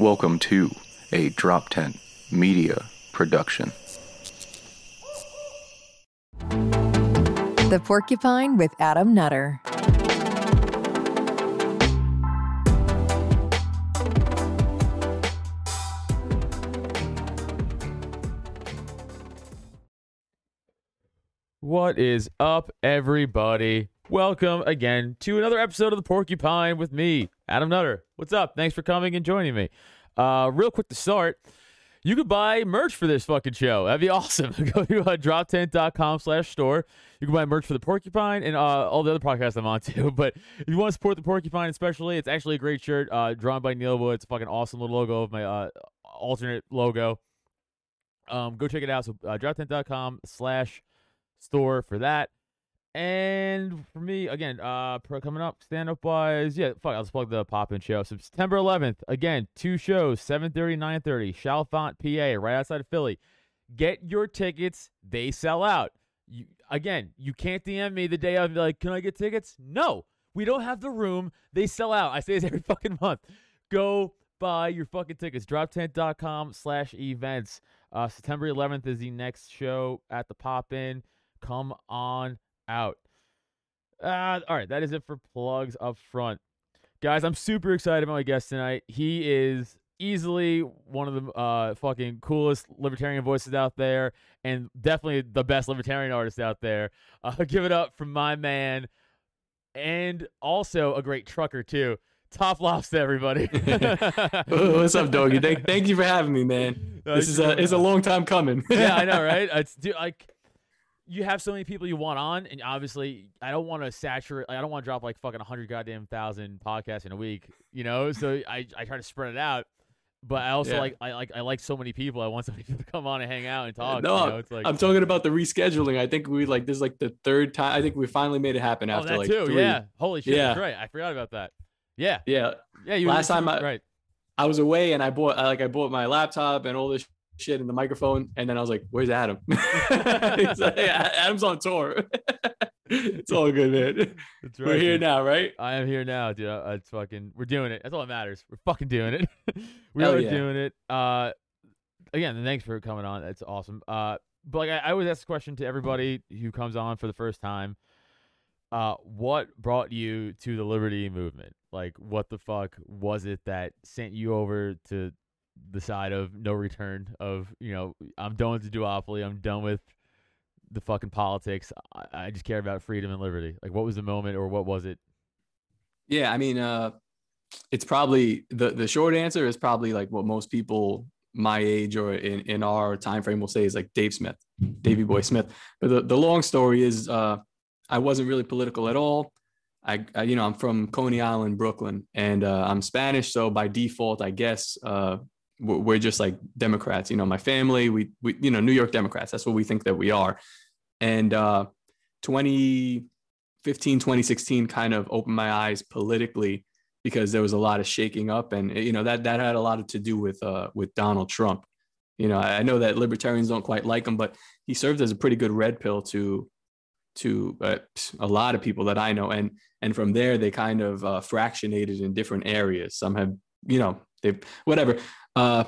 Welcome to a Drop Tent Media Production. The Porcupine with Adam Nutter. What is up, everybody? Welcome again to another episode of the Porcupine with me, Adam Nutter. What's up? Thanks for coming and joining me. Uh, real quick to start, you could buy merch for this fucking show. That'd be awesome. Go to uh, droptent.com slash store. You can buy merch for the Porcupine and uh, all the other podcasts I'm on too. But if you want to support the Porcupine especially, it's actually a great shirt uh, drawn by Neil Wood. It's a fucking awesome little logo of my uh, alternate logo. Um, go check it out. So uh, droptent.com slash store for that. And for me, again, uh, coming up stand up wise, yeah, fuck, I'll just plug the pop in show. September 11th, again, two shows, 7:30, 9:30, Chalfont, PA, right outside of Philly. Get your tickets; they sell out. You again, you can't DM me the day of like, can I get tickets? No, we don't have the room. They sell out. I say this every fucking month. Go buy your fucking tickets. Droptent.com slash events. Uh, September 11th is the next show at the pop in. Come on out. Uh, all right, that is it for plugs up front. Guys, I'm super excited about my guest tonight. He is easily one of the uh, fucking coolest libertarian voices out there, and definitely the best libertarian artist out there. Uh, give it up for my man, and also a great trucker too. Top Lobsta, everybody. What's up, doggy? Thank, thank you for having me, man. This is a it's a long time coming. yeah, I know, right? It's dude, like you have so many people you want on, and obviously, I don't want to saturate. Like, I don't want to drop like fucking hundred goddamn thousand podcasts in a week, you know. So I I try to spread it out. But I also Yeah. like I like I like so many people. I want so many people to come on and hang out and talk. no, you know? it's like I'm talking about the rescheduling. I think we like this is like the third time. I think we finally made it happen oh after that like too. three. Yeah, holy shit, that's Yeah. right. I forgot about that. Yeah, Yeah, yeah. You Last time I- right. I was away and I bought I, like I bought my laptop and all this shit in the microphone, and then I was like, "Where's Adam?" Like, "Yeah, Adam's on tour. it's all good, man. Right. We're here dude. now, right? I am here now, dude. Uh, It's fucking. We're doing it. That's all that matters. We're fucking doing it. we Hell are yeah. doing it. Uh, again, thanks for coming on. That's awesome. Uh, but like I, I always ask the question to everybody who comes on for the first time. Uh, what brought you to the liberty movement? Like, what the fuck was it that sent you over to the side of no return? Of you know, I'm done with the duopoly. I'm done with the fucking politics. I, I just care about freedom and liberty. Like, what was the moment, or what was it? Yeah, I mean, uh, it's probably the the short answer is probably like what most people my age or in, in our time frame will say is like Dave Smith, Davy Boy Smith. But the, the long story is uh, I wasn't really political at all. I, I you know I'm from Coney Island, Brooklyn, and uh, I'm Spanish, so by default, I guess uh, we're, just like Democrats. You know, my family, we we you know New York Democrats. That's what we think that we are. And uh, 2015, 2016 kind of opened my eyes politically because there was a lot of shaking up, and you know that that had a lot to do with uh, with Donald Trump. You know, I I know that libertarians don't quite like him, but he served as a pretty good red pill to to uh, a lot of people that I know, and and from there they kind of uh, fractionated in different areas. Some have, you know, they whatever. Uh,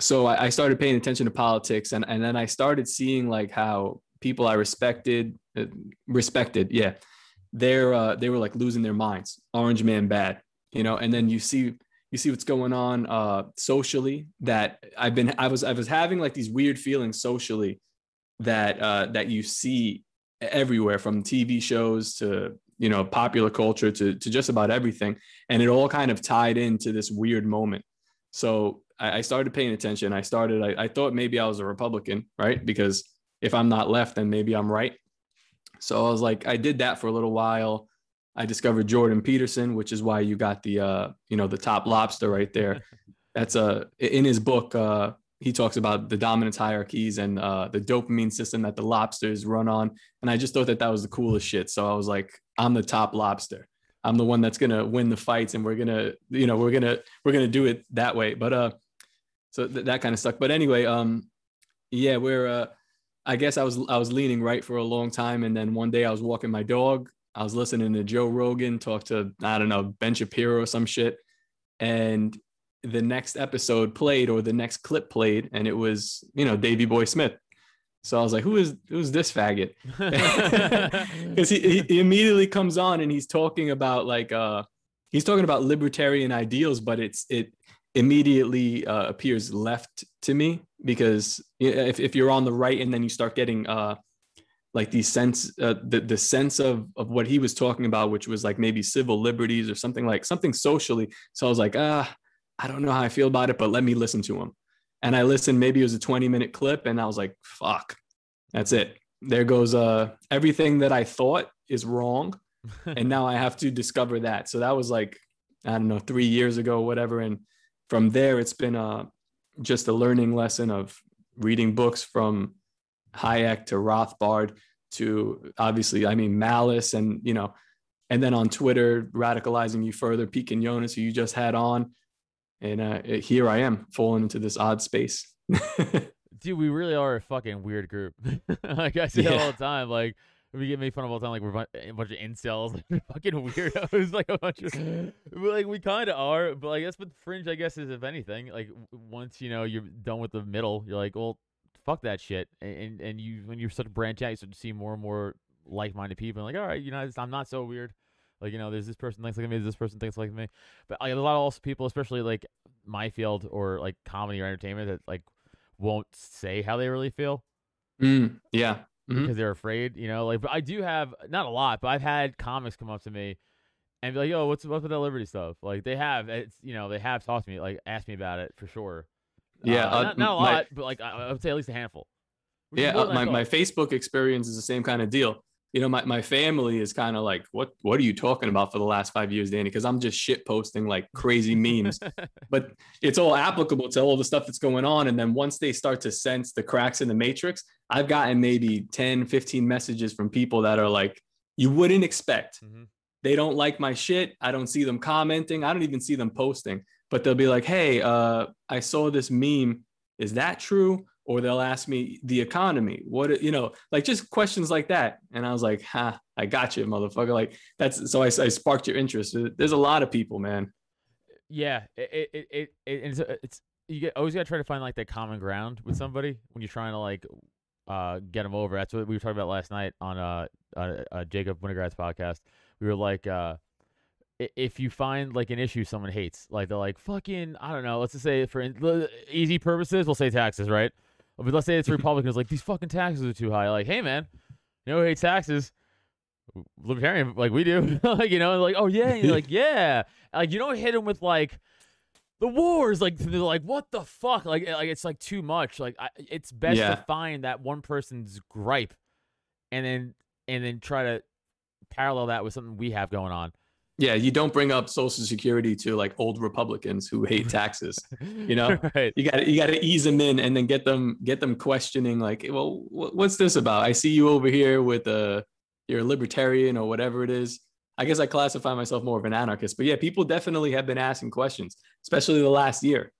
so I, I started paying attention to politics, and and then I started seeing like how people I respected uh, respected, yeah, they're uh, they were like losing their minds. Orange man bad, you know, and then you see you see what's going on uh, socially. That I've been I was I was having like these weird feelings socially that uh, that you see everywhere from TV shows to you know popular culture to to just about everything, and it all kind of tied into this weird moment. So I, I started paying attention. I started. I, I thought maybe I was a Republican, right? Because if I'm not left, then maybe I'm right. So I was like, I did that for a little while. I discovered Jordan Peterson, which is why you got the uh, you know, the top lobster right there. That's a in his book. Uh, he talks about the dominance hierarchies and uh, the dopamine system that the lobsters run on. And I just thought that that was the coolest shit. So I was like, I'm the top lobster. I'm the one that's gonna win the fights, and we're gonna, you know, we're gonna we're gonna do it that way. But uh, so th- that kind of stuck. But anyway, um, yeah, we're uh, I guess I was I was leaning right for a long time, and then one day I was walking my dog. I was listening to Joe Rogan talk to I don't know Ben Shapiro or some shit, and the next episode played or the next clip played, and it was you know Davy Boy Smith. So I was like, who is who's this faggot? Because he, he immediately comes on and he's talking about like uh he's talking about libertarian ideals, but it's it immediately uh, appears left to me because if, if you're on the right and then you start getting uh like the sense uh, the, the sense of of what he was talking about which was like maybe civil liberties or something like something socially. So i was like ah i don't know how i feel about it but let me listen to him. And i listened maybe it was a 20 minute clip and i was like fuck that's it. There goes uh everything that i thought is wrong and now i have to discover that. So that was like i don't know three years ago whatever. And from there it's been uh just a learning lesson of reading books from Hayek to Rothbard to obviously, I mean, Malice and, you know, and then on Twitter, radicalizing you further, Pete Quinones, who you just had on. And uh, here I am falling into this odd space. Dude, we really are a fucking weird group. like I say yeah. all the time, like we get made fun of all the time, like we're a bunch of incels, fucking weirdos, like a bunch of, like we kind of are, but like that's what the fringe, I guess, is if anything. Like once you know you're done with the middle, you're like, well, fuck that shit. And and you when you start to branch out, you start to see more and more like-minded people. And like, all right, you know, I'm not so weird. Like you know, there's this person thinks like me, this person thinks like me. But like a lot of also people, especially like my field or like comedy or entertainment, that like won't say how they really feel. Mm, yeah. Mm-hmm. Because they're afraid, you know. Like, but I do have not a lot, but I've had comics come up to me and be like, "Yo, what's what's with that Liberty stuff?" Like they have, it's you know, they have talked to me, like asked me about it for sure. Yeah, uh, not, not, a lot, but like I would say at least a handful. Yeah, uh, my, my Facebook experience is the same kind of deal. You know, my, my family is kind of like, what what are you talking about for the last five years, Danny? Because I'm just shit posting like crazy memes. but it's all applicable to all the stuff that's going on. And then once they start to sense the cracks in the matrix, I've gotten maybe 10, 15 messages from people that are like, you wouldn't expect. Mm-hmm. They don't like my shit. I don't see them commenting. I don't even see them posting but they'll be like, "Hey, uh, I saw this meme. Is that true?" Or they'll ask me the economy. What you know, like just questions like that. And I was like, "Ha, I got you, motherfucker!" Like that's so I, I sparked your interest. There's a lot of people, man. Yeah, it it it, it it's, it's you get always gotta try to find like that common ground with somebody when you're trying to like uh get them over. That's what we were talking about last night on uh, uh, Jacob Winograd's podcast. We were like uh if you find like an issue someone hates, like they're like fucking I don't know, let's just say for easy purposes, we'll say taxes, right? But let's say it's Republicans, like these fucking taxes are too high. Like, hey man, you know who hates taxes? Libertarian, like we do, like you know, like oh yeah, like yeah, like you don't hit them with like the wars, like they're like what the fuck, like like it's like too much. Like I, it's best yeah. to find that one person's gripe, and then and then try to parallel that with something we have going on yeah, you don't bring up Social Security to like old Republicans who hate taxes. You know, right. you got you got to ease them in and then get them get them questioning like, well, what's this about? I see you over here with a you're a libertarian or whatever it is. I guess I classify myself more of an anarchist, but yeah, people definitely have been asking questions, especially the last year.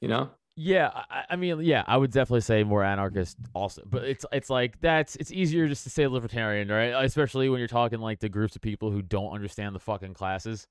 You know. Yeah, I, I, mean, yeah, I would definitely say more anarchist also, but it's it's like that's it's easier just to say libertarian, right? Especially when you're talking like the groups of people who don't understand the fucking classes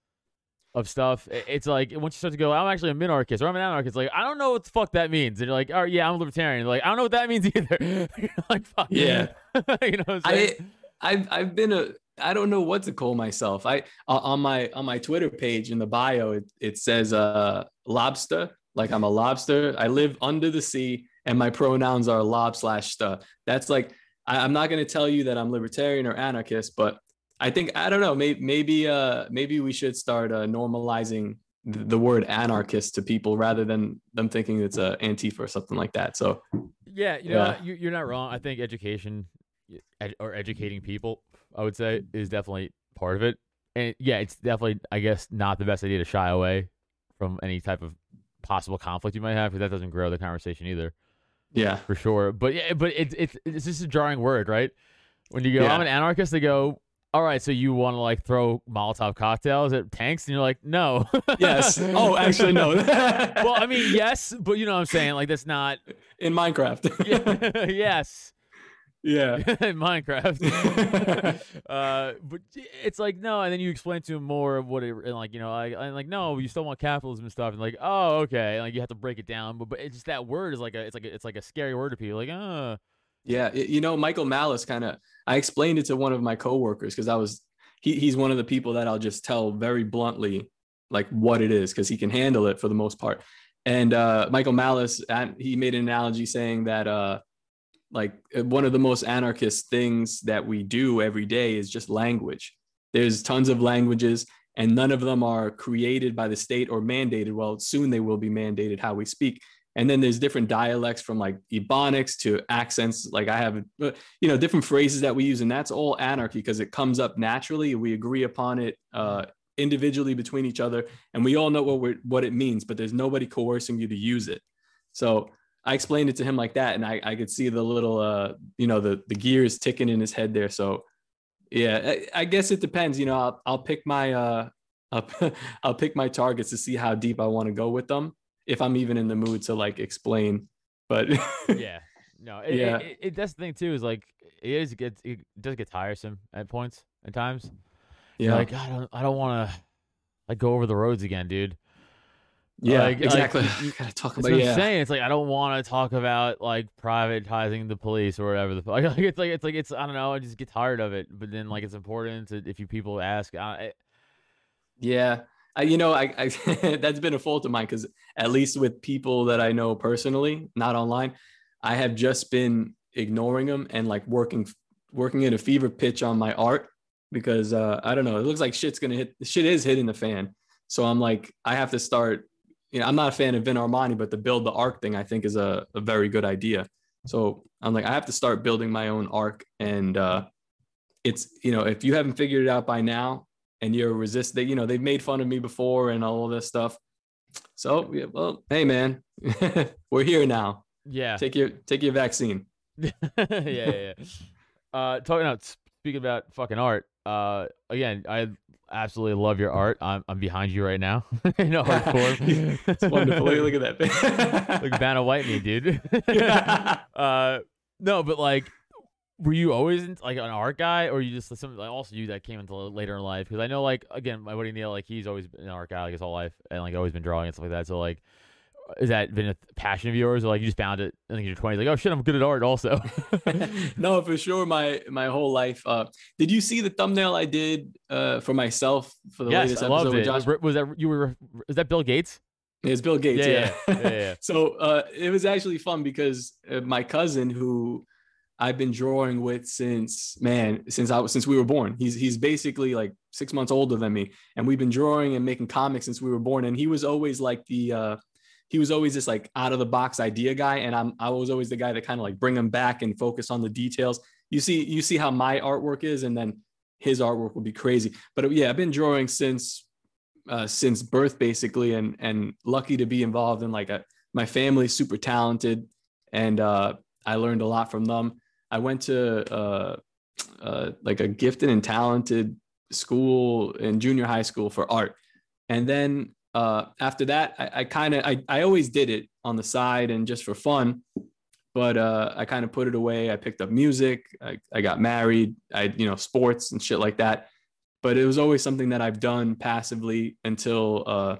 of stuff. It's like once you start to go, I'm actually a minarchist or I'm an anarchist. Like I don't know what the fuck that means, and you're like, oh yeah, I'm a libertarian. like I don't know what that means either. like fuck yeah, you know. I I've I've been a I don't know what to call myself. I on my on my Twitter page in the bio it, it says uh lobster like I'm a lobster. I live under the sea, and my pronouns are lob slash stuff. That's like I, am not going to tell you that I'm libertarian or anarchist, but I think I don't know. Maybe maybe uh maybe we should start uh, normalizing the word anarchist to people rather than them thinking it's a antifa or something like that. So yeah, you know, yeah. you're not wrong. I think education or educating people, I would say, is definitely part of it. And yeah, it's definitely, I guess, not the best idea to shy away from any type of possible conflict you might have because that doesn't grow the conversation either. Yeah, for sure. But yeah, but it's it's it's just a jarring word, right? When you go, yeah. I'm an anarchist. They go, all right, so you want to like throw Molotov cocktails at tanks, and you're like, no. yes. Oh, actually, no. well, I mean, yes, but you know what I'm saying. Like that's not in Minecraft. yeah, yes. Yeah. in Minecraft. uh, but it's like no, and then you explain to him more of what it and like you know, like and like no, you still want capitalism and stuff, and like oh okay, and like you have to break it down, but but it's just that word is like a it's like a, it's like a scary word to people, like oh Yeah, y- you know, Michael Malice kind of. I explained it to one of my coworkers because I was he, he's one of the people that I'll just tell very bluntly like what it is because he can handle it for the most part. And uh, Michael Malice, and he made an analogy saying that uh, like uh, one of the most anarchist things that we do every day is just language. There's tons of languages, and none of them are created by the state or mandated. Well, soon they will be mandated how we speak. And then there's different dialects from like Ebonics to accents. Like I have, uh, you know, different phrases that we use, and that's all anarchy because it comes up naturally. We agree upon it uh, individually between each other, and we all know what we're, what it means. But there's nobody coercing you to use it. So I explained it to him like that, and I, I could see the little, uh, you know, the the gears ticking in his head there. So yeah, I, I guess it depends. You know, I'll I'll pick my uh, I'll, I'll pick my targets to see how deep I want to go with them if I'm even in the mood to like explain. But yeah. No, it, Yeah. It, it, that's the thing too. Is like it is get it does get tiresome at points at times. You're yeah, like I don't I don't want to like go over the roads again, dude. Yeah, like- like, exactly. you- Gotta talk about I'm yeah, saying. It's like I don't want to talk about like privatizing the police or whatever the fuck. Like, it's like it's like it's I don't know. I just get tired of it. But then like it's important to if you people ask. I, yeah. I, you know, I, I that's been a fault of mine because at least with people that I know personally, not online, I have just been ignoring them and like working working at a fever pitch on my art because uh, I don't know. It looks like shit's gonna hit. Shit is hitting the fan. So I'm like, I have to start. You know, I'm not a fan of Vin Armani, but the build the ark thing I think is a, a very good idea. So I'm like, I have to start building my own ark, and uh, it's you know, if you haven't figured it out by now, and you're resist, they you know they've made fun of me before and all of this stuff. So yeah, well, hey man, we're here now. yeah. Take your take your vaccine. yeah, yeah, yeah. Uh, talking about speaking about fucking art. Uh, again, I absolutely love your art. I'm I'm behind you right now in art form. it's wonderful. Look, look at that. Like Vanna White me, dude. uh, no, but like, were you always in, like an art guy, or you just something like also you that came into later in life? Because I know, like, again, my buddy Neil, like, he's always been an art guy like his whole life, and like always been drawing and stuff like that. So like, is that been a passion of yours, or like you just found it in like, your twenties? Like, oh shit, I'm good at art also. no, for sure. My my whole life. Uh, did you see the thumbnail I did uh, for myself for the yes, latest I episode loved with it. Josh? Was, was that you were? Is that Bill Gates? It's Bill Gates. Yeah, Yeah. yeah, yeah, yeah. so uh, it was actually fun because uh, my cousin, who I've been drawing with since man, since I was since we were born. He's he's basically like six months older than me, and we've been drawing and making comics since we were born. And he was always like the uh, he was always this like out of the box idea guy, and I'm I was always the guy that kind of like bring him back and focus on the details. You see you see how my artwork is, and then his artwork would be crazy. But yeah, I've been drawing since uh, since birth basically, and and lucky to be involved in like a my family's super talented, and uh, I learned a lot from them. I went to uh, uh, like a gifted and talented school in junior high school for art, and then uh, after that, I, I kind of I, I always did it on the side and just for fun, but uh, I kind of put it away. I picked up music. I, I got married. I you know sports and shit like that. But it was always something that I've done passively until uh,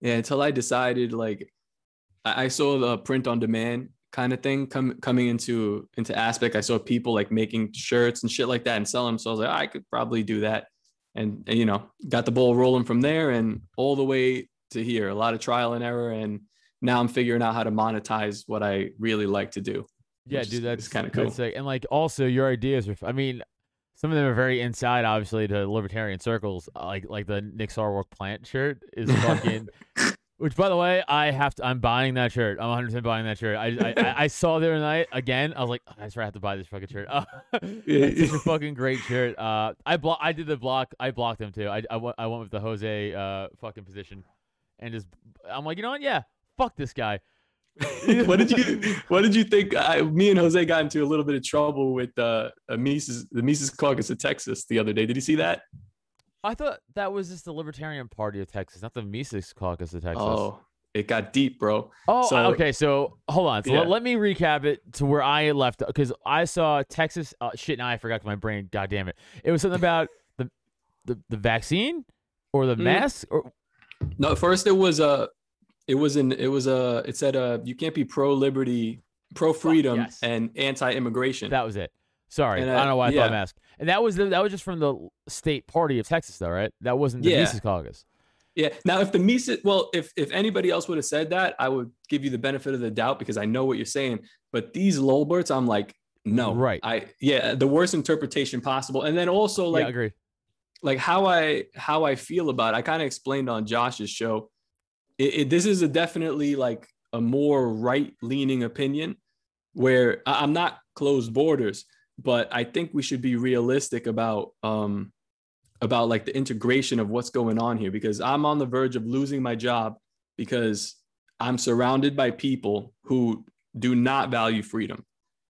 yeah until I decided like I, I saw the print on demand kind of thing come coming into into aspect. I saw people like making shirts and shit like that and selling them. So I was like, I could probably do that, and, and you know, got the ball rolling from there and all the way to here. A lot of trial and error, and now I'm figuring out how to monetize what I really like to do. Yeah, dude, that's kinda cool. sick. And like, also your ideas are. I mean, some of them are very inside, obviously, to libertarian circles. uh, Like like the Nick Sarwark plant shirt is fucking. Which, by the way, I have to. I'm buying that shirt. I'm 100 percent buying that shirt. I, I I- I saw the other night again. I was like, I swear I have to buy this fucking shirt. Uh, it's a fucking great shirt. Uh, I blo- I did the block. I blocked him too. I I went I went with the Jose uh fucking position, and just I'm like, you know what? Yeah, fuck this guy. what did you What did you think? I, me and Jose got into a little bit of trouble with uh, Mises, the Mises Caucus of Texas the other day. Did you see that? I thought that was just the Libertarian Party of Texas, not the Mises Caucus of Texas. Oh, it got deep, bro. Oh, So- okay. So hold on. So Yeah. let, let me recap it to where I left because I saw Texas. Uh, shit, now I forgot my brain. God damn it! It was something about the the, the vaccine or the Mm. mask or No, first it was a, it was an, it was a, it said uh, you can't be pro liberty, pro freedom, yes. and anti immigration. that was it. Sorry, And, I uh, don't know why I yeah. thought mask. And that was the, that was just from the state party of Texas, though, right? That wasn't the Yeah. Mises Caucus. Yeah. Now, if the Mises, well, if if anybody else would have said that, I would give you the benefit of the doubt because I know what you're saying. But these lolberts, I'm like, no, Right. I yeah, the worst interpretation possible. And then also yeah, like agreed. like how I how I feel about. It, I kind of explained on Josh's show. It, it, this is a definitely like a more right leaning opinion, where I- I'm not closed borders, but I think we should be realistic about um about like the integration of what's going on here because I'm on the verge of losing my job because I'm surrounded by people who do not value freedom.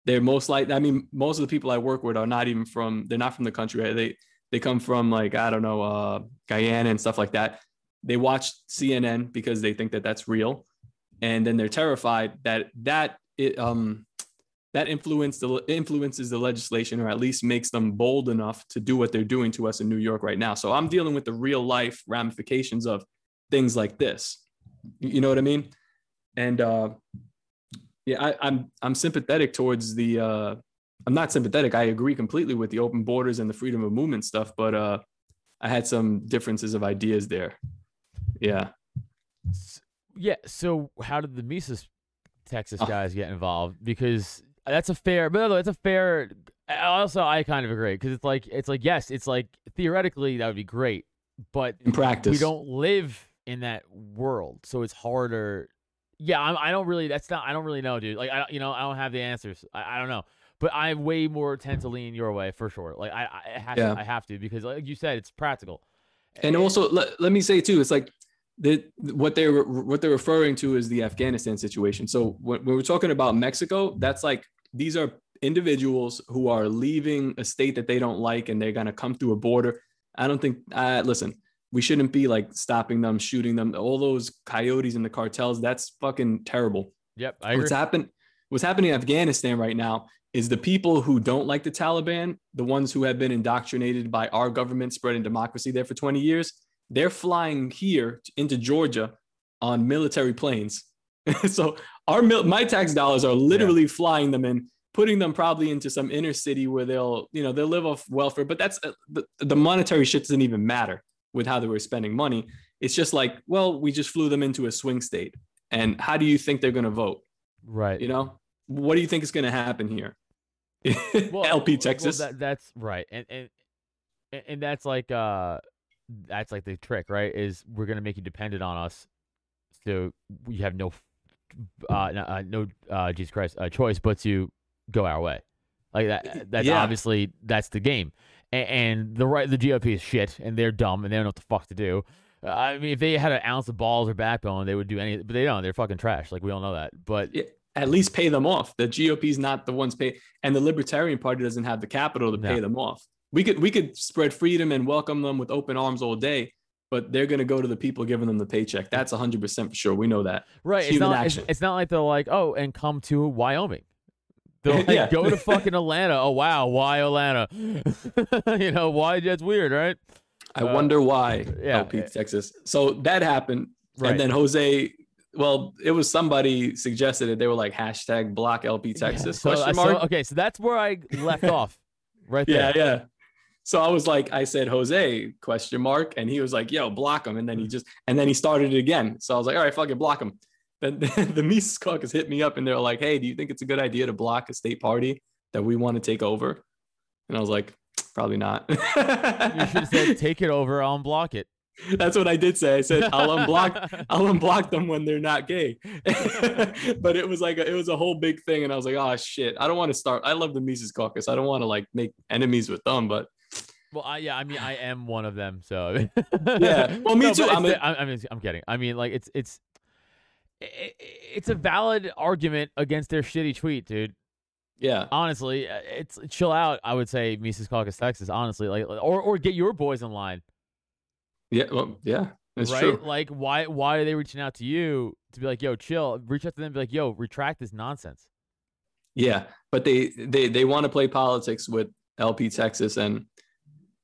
They're most like I mean most of the people I work with are not even from they're not from the country. Right? They they come from like I don't know uh, Guyana and stuff like that. They watch CNN because they think that that's real, and then they're terrified that that it um that influence the influences the legislation or at least makes them bold enough to do what they're doing to us in New York right now. So I'm dealing with the real life ramifications of things like this. You know what I mean? And uh, yeah, I, I'm I'm sympathetic towards the. Uh, I'm not sympathetic. I agree completely with the open borders and the freedom of movement stuff, but uh, I had some differences of ideas there. Yeah. Yeah. So how did the Mises Texas Oh. guys get involved? Because that's a fair, but that's a fair. Also, I kind of agree because it's like it's like yes, it's like theoretically that would be great, but In practice, we don't live in that world, so it's harder. Yeah, I'm, I don't really. That's not. I don't really know, dude. Like I, don't- you know, I don't have the answers. I, I don't know, but I way more tend to lean your way for sure. Like I, I have, Yeah. to, I have to because, like you said, it's practical. and eh, also let, let me say too it's like the what they're what they're referring to is the afghanistan situation so when, when we're talking about mexico that's like these are individuals who are leaving a state that they don't like and they're going to come through a border. I don't think uh, listen we shouldn't be like stopping them shooting them. All those coyotes and the cartels that's fucking terrible. Yep, I agree. what's happened what's happening in afghanistan right now is the people who don't like the taliban the ones who have been indoctrinated by our government spreading democracy there for 20 years they're flying here into georgia on military planes. So our mil- my tax dollars are literally flying them in putting them probably into some inner city where they'll you know they'll live off welfare but that's uh, the, the monetary shit doesn't even matter with how they were spending money it's just like well we just flew them into a swing state and how do you think they're going to vote right. you know, what do you think is going to happen here? well, LP well, Texas. that, that's right, and and and- that's like uh, that's like the trick, right? Is we're gonna make you dependent on us, so you have no, uh, no, uh, no, uh, Jesus Christ, uh, choice but to go our way, like that. That's Yeah. obviously that's the game, and, and the right, the GOP is shit, and they're dumb, and they don't know what the fuck to do. Uh, I mean, if they had an ounce of balls or backbone, they would do any, but they don't. They're fucking trash. Like we all know that. But Yeah, At least pay them off. The GOP's not the ones pay, and the Libertarian Party doesn't have the capital to No. pay them off. We could we could spread freedom and welcome them with open arms all day, but they're going to go to the people giving them the paycheck. That's 100% for sure. We know that. Right. It's Human not. It's, action. it's not like they're like, oh, and come to Wyoming. They're like, Yeah. go to fucking Atlanta. Oh wow, why Atlanta? you know why? That's weird, right? I Uh, wonder why yeah. LP Texas. So that happened, Right. and then Jose. Well, it was somebody suggested it. They were like hashtag block LP Texas So, question so- mark. okay, so that's where I left off. Right there. yeah, yeah. So I was like, I said Jose question mark, and he was like, "Yo, block him." And then he mm. just, and then he started it again. So I was like, "All right, fuck it, block him." Then the Mises Caucus hit me up, and they're like, "Hey, do you think it's a good idea to block a state party that we want to take over?" And I was like, "Probably not." You should said, take it over. I'll unblock it. That's what I did say. I said, "I'll unblock." I'll unblock them when they're not gay. but it was like a, it was a whole big thing, and I was like, "Oh shit, I don't want to start." I love the Mises Caucus. I don't want to like make enemies with them, but Well, I, yeah, I mean, I am one of them. So Yeah. Well, me No, too. I'm a- I, I mean, I'm kidding. I mean, like it's it's i- i- it's a valid argument against their shitty tweet, dude. yeah, honestly, uh, it's chill out. I would say Mises Caucus, Texas. Honestly, like or or get your boys in line. yeah, well, yeah. It's right? true. Like, why why are they reaching out to you to be like, yo, chill? Reach out to them, and be like, yo, retract this nonsense. Yeah, but they they they want to play politics with LP Texas, and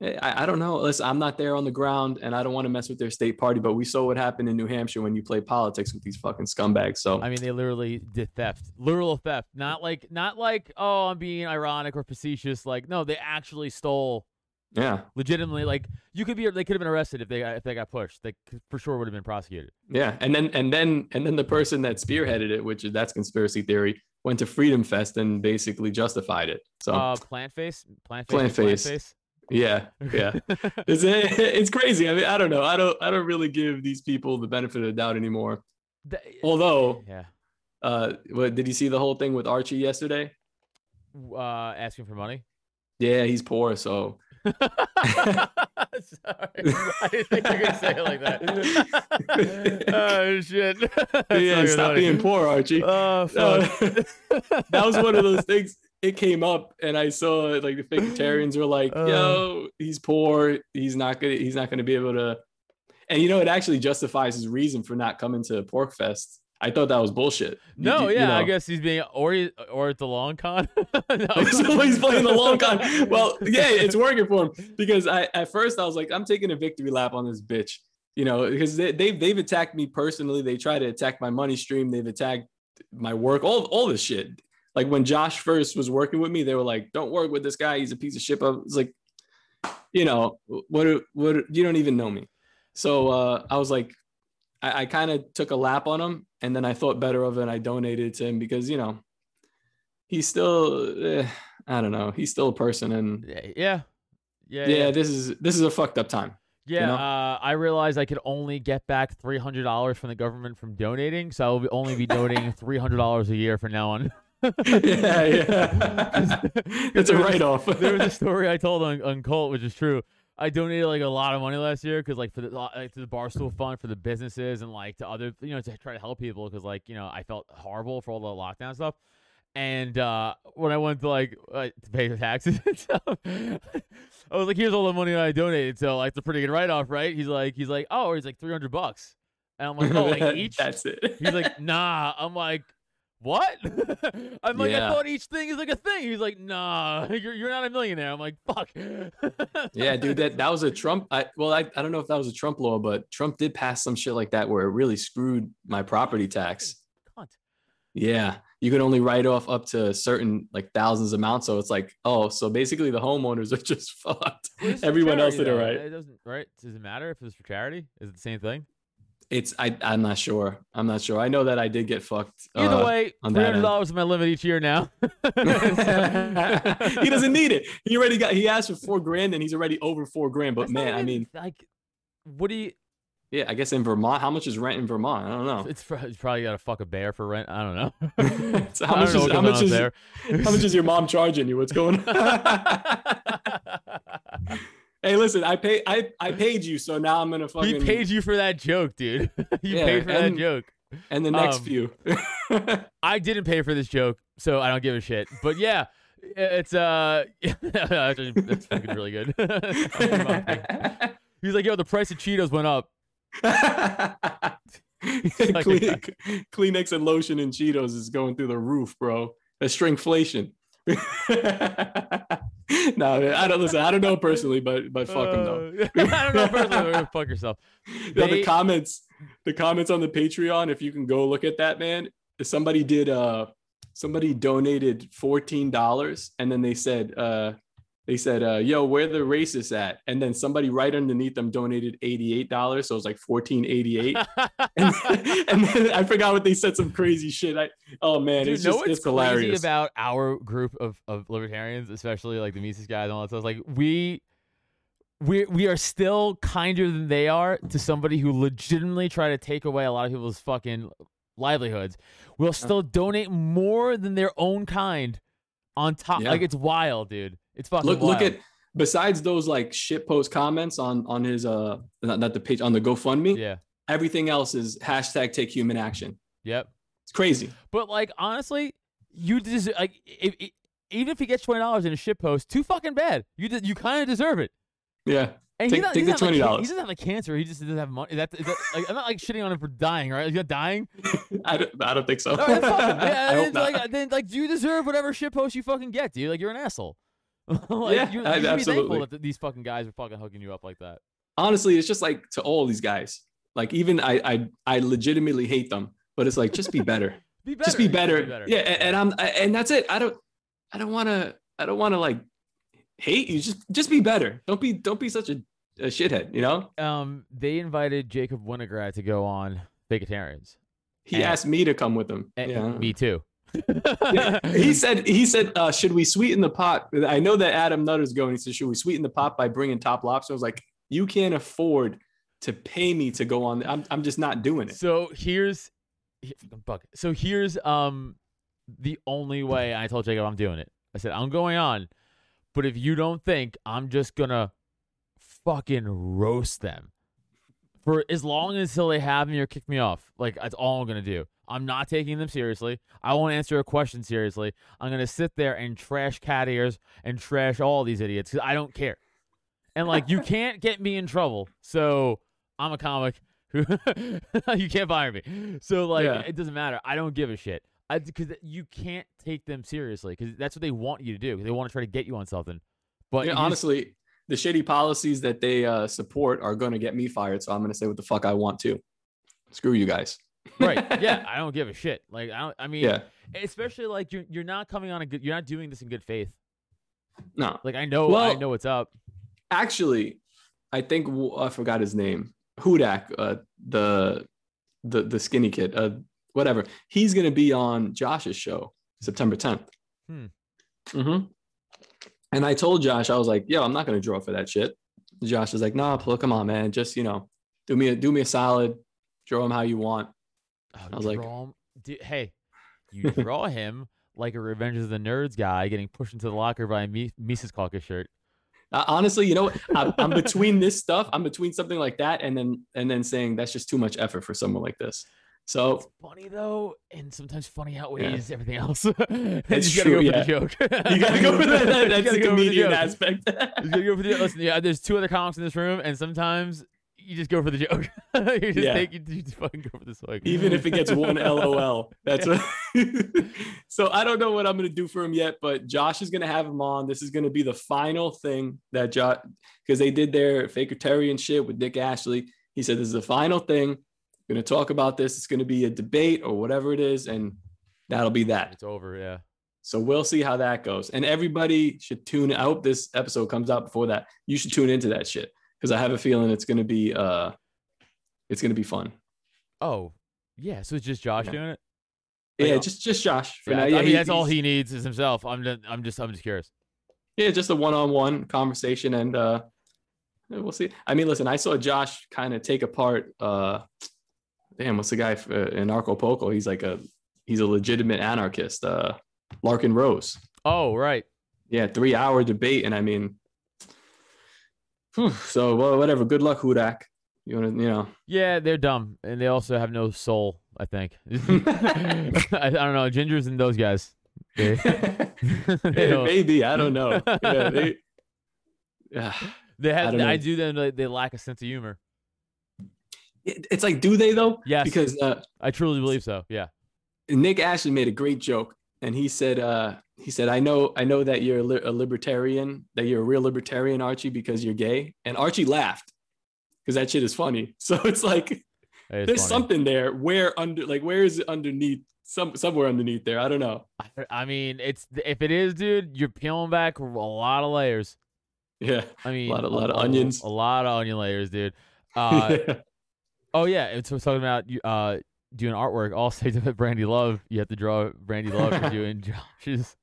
I, I don't know. Listen, I'm not there on the ground, and I don't want to mess with their state party. But we saw what happened in New Hampshire when you play politics with these fucking scumbags. So I mean, they literally did theft, literal theft. Not like not like oh, I'm being ironic or facetious. Like no, they actually stole yeah, legitimately. Like you could be, they could have been arrested if they got, if they got pushed. They could- for sure would have been prosecuted. yeah, and then and then and then the person that spearheaded it, which is that's conspiracy theory, went to Freedom Fest and basically justified it. So Uh, plant face, plant face, Plant plant face. Yeah, yeah. it's it's crazy. I mean, I don't know. I don't I don't really give these people the benefit of the doubt anymore. Th- Although, yeah, uh, what did you see the whole thing with Archie yesterday? uh, asking for money. Yeah, he's poor, so Sorry, I didn't think you were gonna say it like that. oh shit! Yeah, stop funny. being poor, Archie. Oh Uh, that was one of those things. It came up, and I saw it, like the vegetarians were like, Uh. "Yo, he's poor. He's not gonna. He's not gonna be able to." And you know, it actually justifies his reason for not coming to PorcFest. I thought that was bullshit. No, you- you yeah, I guess he's being or or at the long con. no, so he's playing the long con. Well, yeah, it's working for him because I at first I was like, I'm taking a victory lap on this bitch, you know, because they, they've they've attacked me personally. They try to attack my money stream. They've attacked my work. All all this shit. Like when Josh first was working with me, they were like, "Don't work with this guy. He's a piece of shit." I was like, you know, what what you don't even know me. So uh, I was like, I, I kind of took a lap on him, and then I thought better of it. and I donated to him because you know he's still eh, I don't know he's still a person and yeah, yeah, yeah, yeah, this is this is a fucked up time. Yeah, know? uh, I realized I could only get back three hundred dollars from the government from donating, so I will only be donating three hundred dollars a year from now on. yeah, yeah. it's a write off. there was a story I told on, on Colt, which is true. I donated like a lot of money last year because like for the like, to the barstool fund for the businesses and like to other you know to try to help people because like you know I felt horrible for all the lockdown stuff. And uh, when I went to like uh, to pay the taxes and stuff, I was like, "Here's all the money I donated." So like, it's a pretty good write off, right? He's like, he's like, "Oh," he's like, 300 bucks," and I'm like, "Oh, like each?" That's it. He's like, nah. I'm like, what? I'm like, I thought each thing is like a thing. He's like, nah, you're, you're not a millionaire. I'm like, fuck. yeah, dude, that that was a Trump. I well, I, I don't know if that was a Trump law, but Trump did pass some shit like that where it really screwed my property tax. Cunt. Yeah, you could only write off up to certain like thousands amounts. So it's like, oh, so basically the homeowners are just fucked. Well, this is for Everyone else charity, did it right. It doesn't, right? Does it matter if it's for charity? Is it the same thing? It's I I'm not sure. I'm not sure. I know that I did get fucked. Either uh, way, three hundred dollars is my limit each year now. he doesn't need it. He already got. He asked for four grand, and he's already over four grand. But That's man, I even, mean, like, what do you? yeah, I guess in Vermont, how much is rent in Vermont? I don't know. It's, it's probably got to fuck a bear for rent. I don't know. So how much is how much is there. how much is your mom charging you? What's going on? Hey, listen, I pay I I paid you, so now I'm gonna fucking. he paid you for that joke, dude. you Yeah, paid for that joke. and the next um, few. I didn't pay for this joke, so I don't give a shit. But yeah, it's uh, actually, that's fucking really good. He's like, yo, the price of Cheetos went up. like- Kleenex and lotion and Cheetos is going through the roof, bro. That's stringflation. no, man, I don't listen. I don't know personally, but but fuck them though. Uh, I don't know personally. Fuck yourself. They- the comments, the comments on the Patreon, if you can go look at that, man. Somebody did uh somebody donated $14 and then they said uh they said uh yo where the racists at and then somebody right underneath them donated $88 so it was like 1488 and, and then i forgot what they said some crazy shit i oh man Dude, it's just it's crazy hilarious about our group of, of libertarians, especially like the Mises guys and all that stuff? Like we we we are still kinder than they are to somebody who legitimately try to take away a lot of people's fucking livelihoods. We'll still donate more than their own kind on top. Yeah. Like it's wild, dude. It's fucking look wild. look at besides those like shit post comments on on his uh not, not the page on the gofundme yeah. everything else is hashtag take human action Yep. it's crazy But like honestly, you just like if, if even if he gets twenty dollars in a shit post, too fucking bad. You de- you kind of deserve it. yeah And Take- he not, take he the doesn't have, like, $20. he doesn't have like cancer. He just doesn't have money. That, is that like I'm not like shitting on him for dying, right? He's not dying. I don't, I don't think so. All right, then fuck him. Yeah, I hope not. like then like you deserve whatever shit post you fucking get, dude. Like you're an asshole. like, Yeah, you, you I- be absolutely. thankful that these fucking guys are fucking hooking you up like that. Honestly, it's just like to all these guys. Like even I, I, I legitimately hate them, but it's like just be better. Be better. just be You better. Yeah, and, and I'm, and that's it. I don't, I don't want to, I don't want to like hate you. Just, just be better. Don't be, don't be such a, a shithead. You know. Um, they invited Jacob Winograd to go on Vegetarians. He And- asked me to come with him. Yeah. Me too. He said he said uh, should we sweeten the pot i know that adam nutter's going he said should we sweeten the pot by bringing Top Lobsta i was like you can't afford to pay me to go on i'm, I'm just not doing it So here's. So here's um the only way I told Jacob I'm doing it. I said I'm going on, but if you don't think I'm just gonna fucking roast them for as long until they have me or kick me off, like that's all I'm gonna do. I'm not taking them seriously. I won't answer a question seriously. I'm gonna sit there and trash cat ears and trash all these idiots because I don't care. And like you can't get me in trouble. So I'm a comic who you can't fire me. So like Yeah. it doesn't matter. I don't give a shit. Because you can't take them seriously because that's what they want you to do. they want to try to get you on something. But Yeah, just- honestly the shitty policies that they uh, support are going to get me fired so i'm going to say what the fuck i want to screw you guys right? Yeah, I don't give a shit. Like I don't. I mean, yeah especially like you're you're not coming on a good. You're not doing this in good faith. no Like I know, I know what's up. actually i think i forgot his name hudak uh, the the the skinny kid uh, whatever he's going to be on josh's show september 10th Hmm. Mm-hmm. and i told josh i was like yo i'm not going to draw for that shit josh is like nah Plo, come on man just you know do me a do me a solid draw him how you want Oh, I was like- him- Dude, hey, you draw him like a Revenge of the Nerds guy getting pushed into the locker by a Mi- Mises Caucus shirt. Uh, honestly you know I'm, I'm between this stuff i'm between something like that and then and then saying that's just too much effort for someone like this so It's funny though, and sometimes funny outweighs everything else. you It's just gotta true, go for the joke. you gotta go for that, that You the go the comedian aspect You gotta go for the listen. Yeah, there's two other comics in this room, and sometimes you just go for the joke. you just Yeah. take you, you just fucking go for the swag. even if it gets one LOL. That's what. so I don't know what I'm gonna do for him yet, but Josh is gonna have him on. This is gonna be the final thing that Josh, because they did their fakertarian shit with Dick Ashley. He said this is the final thing. We're gonna talk about this. It's gonna be a debate or whatever it is, and that'll be that. it's over. Yeah. So we'll see how that goes. And everybody should tune. I hope this episode comes out before that. You should tune into that shit because I have a feeling it's gonna be uh, it's gonna be fun. Oh, yeah. So it's just Josh Yeah. doing it. Yeah, just just Josh for Yeah, now. I Yeah, mean he- that's all he needs is himself. I'm just, I'm just, I'm just curious. Yeah, just a one-on-one conversation, and uh, we'll see. I mean, listen, I saw Josh kind of take apart. Uh, damn, what's the guy uh, in Acapulco? He's like a he's a legitimate anarchist. Uh, Larken Rose. Oh, right. Yeah, three-hour debate, and I mean, whew, so well, whatever. Good luck, Hudak. You want to, you know, Yeah, they're dumb, and they also have no soul. I think. I, I don't know. Gingers and those guys. They, maybe I don't know. Yeah, they, yeah. they have. don't I, do them. They, they lack a sense of humor. It's like, do they though? Yes. Because uh, I truly believe so. Yeah. Nick Ashley made a great joke, and he said, uh, he said, I know, I know that you're a, li- a libertarian, that you're a real libertarian, Archie, because you're gay. And Archie laughed because that shit is funny. So it's like there's funny. something there. Where under, like, where is it underneath? Some somewhere underneath there. I don't know. I- I mean, it's if it is, dude, you're peeling back a lot of layers. Yeah. I mean, lot of- lot of onions. a lot of onion layers, dude. Uh, yeah. oh yeah, it's we're talking about you uh doing artwork. all Also, to Brandi Love, you have to draw Brandi Love for doing Josh's.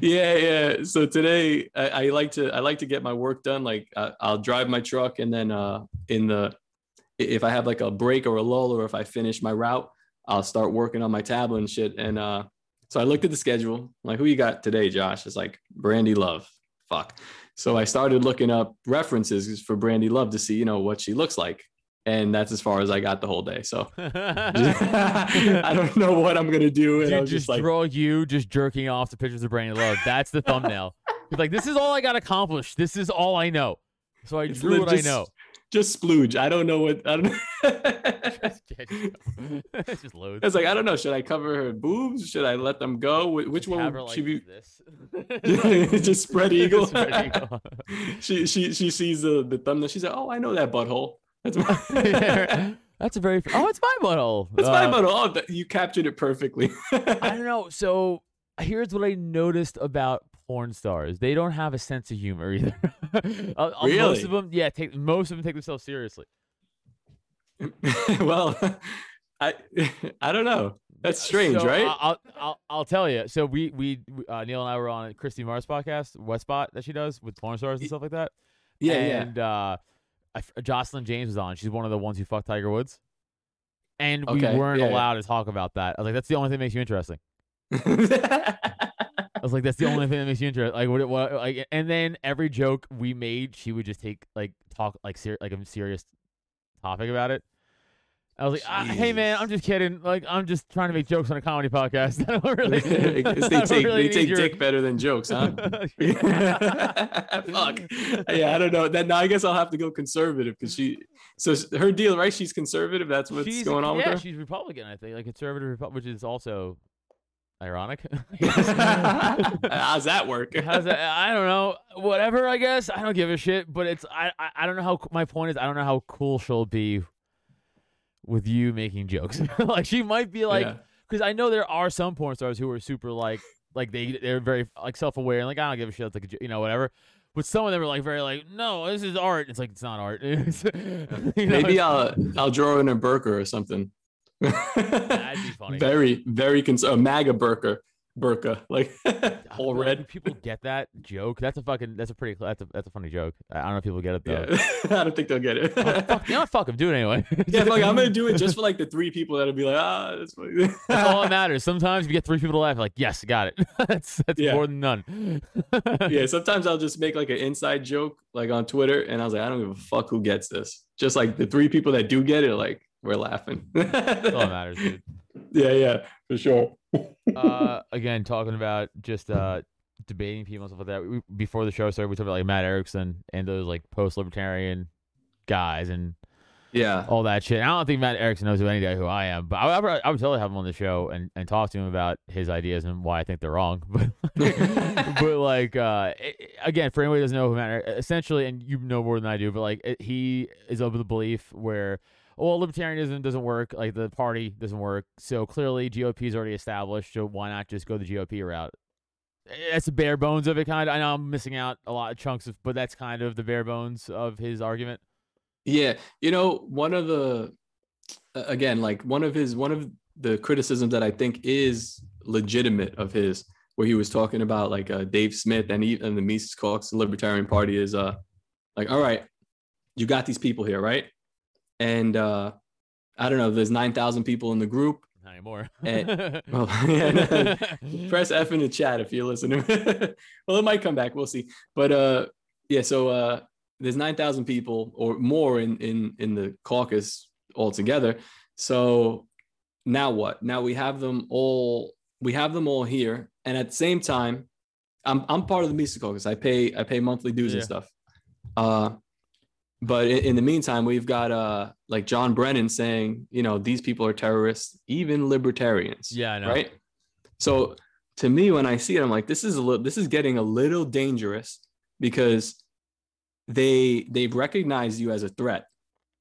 Yeah yeah. So today I, I like to i like to get my work done like uh, i'll drive my truck and then uh in the if i have like a break or a lull or if i finish my route i'll start working on my tablet and shit. And uh so i looked at the schedule I'm like who you got today josh? It's like brandi love. Fuck. So i started looking up references for brandi love to see you know what she looks like and that's as far as i got the whole day so i don't know what i'm gonna do and i Dude, just just like draw you just jerking off the pictures of Brandi Love. That's the thumbnail. He's like, this is all I got accomplished. This is all I know. So I It's drew what I just- know. Just splooge. I don't know what I don't know. Just, it's just loads. it's like I don't know. Should I cover her boobs? Should I let them go? Wh- Which one would like she be? this. Just spread eagle. Spread eagle. she she she sees the the thumbnail. She's like, oh, I know that butthole. That's my. Yeah. That's a very. Oh, it's my butthole. That's my Uh, butthole. Oh, you captured it perfectly. I don't know. So here's what I noticed about porn stars: they don't have a sense of humor either. Uh, uh, Most of them, yeah, take most of them take themselves seriously. well, I I don't know. That's strange, So, right? I'll, I'll I'll tell you. So we we uh, Neil and I were on Christy Mars podcast, Westbot that she does with porn stars and stuff like that. yeah, and uh, I Joslyn James was on. She's one of the ones who fucked Tiger Woods, and we Okay, weren't yeah, yeah. allowed to talk about that. I was like, that's the only thing that makes you interesting. I was like, that's the only thing that makes you interesting. Like, what, what, like, and then every joke we made, she would just take like talk like ser- like a serious topic about it. I was like, ah, hey man, I'm just kidding. Like, I'm just trying to make jokes on a comedy podcast. I don't really. they don't take really they take your- dick better than jokes, huh? Fuck. Yeah, I don't know. Then now I guess I'll have to go conservative because she. So her deal, right? She's conservative. That's what's she's, going on yeah, with her. she's Republican, I think, like conservative, Repu- which is also ironic. How's that work? How's that? I don't know. Whatever, I guess. I don't give a shit. But it's I, I I don't know how. My point is, I don't know how cool she'll be with you making jokes. like she might be like, Yeah. because I know there are some porn stars who are super like like they they're very like self aware and like I don't give a shit. Like a you know whatever. But some of them are like very like no, this is art. It's like it's not art. It's- you know, Maybe I'll I'll draw in a burqa or something. That'd be funny. Very very cons- a MAGA burqa burqa like all red. people get that joke? That's a fucking. That's a pretty. That's a that's a funny joke. I don't know if people get it though. Yeah, I don't think they'll get it. Oh, fuck, you know? Fuck them. Do it anyway. yeah, fuck, I'm gonna do it just for like the three people that'll be like, ah, that's funny. That's all that matters. Sometimes you get three people to laugh. Like, yes, got it. that's that's Yeah. more than none. yeah, sometimes I'll just make like an inside joke like on Twitter, and I was like, I don't give a fuck who gets this. Just like the three people that do get it, like we're laughing. That's all that matters, dude. yeah, yeah, for sure. Uh, again, talking about just uh debating people and stuff like that. We, before the show started, we talked about like Matt Erickson and those like post-libertarian guys and Yeah, all that shit. I don't think Matt Erickson knows any idea who I am, but I, would- I would totally have him on the show and, and talk to him about his ideas and why I think they're wrong. But but like uh, i- i- again, for anybody who doesn't know who Matt, essentially, and you know more than I do, but like it, he is of the belief where. Well, libertarianism doesn't work. Like the party doesn't work. So clearly, GOP is already established. So why not just go the GOP route? That's the bare bones of it. Kind of. I know I'm missing out a lot of chunks of, but that's kind of the bare bones of his argument. yeah. You know, one of the again, like one of his one of the criticisms that I think is legitimate of his, where he was talking about like uh, Dave Smith and he, and the Mises the Libertarian Party, is uh like, all right, you got these people here, right? And uh I don't know, there's nine thousand people in the group. Not anymore. Eh, Well, yeah, press F in the chat if you're listening. well, it might come back. We'll see. But uh, yeah. So uh, there's nine thousand people or more in in in the caucus altogether. So now what? Now we have them all. We have them all here, and at the same time, I'm I'm part of the Mises caucus. I pay I pay monthly dues and stuff. Uh, but in, in the meantime, we've got uh like John Brennan saying, you know, these people are terrorists, even libertarians yeah, I know. right? So to me, when I see it, I'm like, this is a little, this is getting a little dangerous because they they've recognized you as a threat,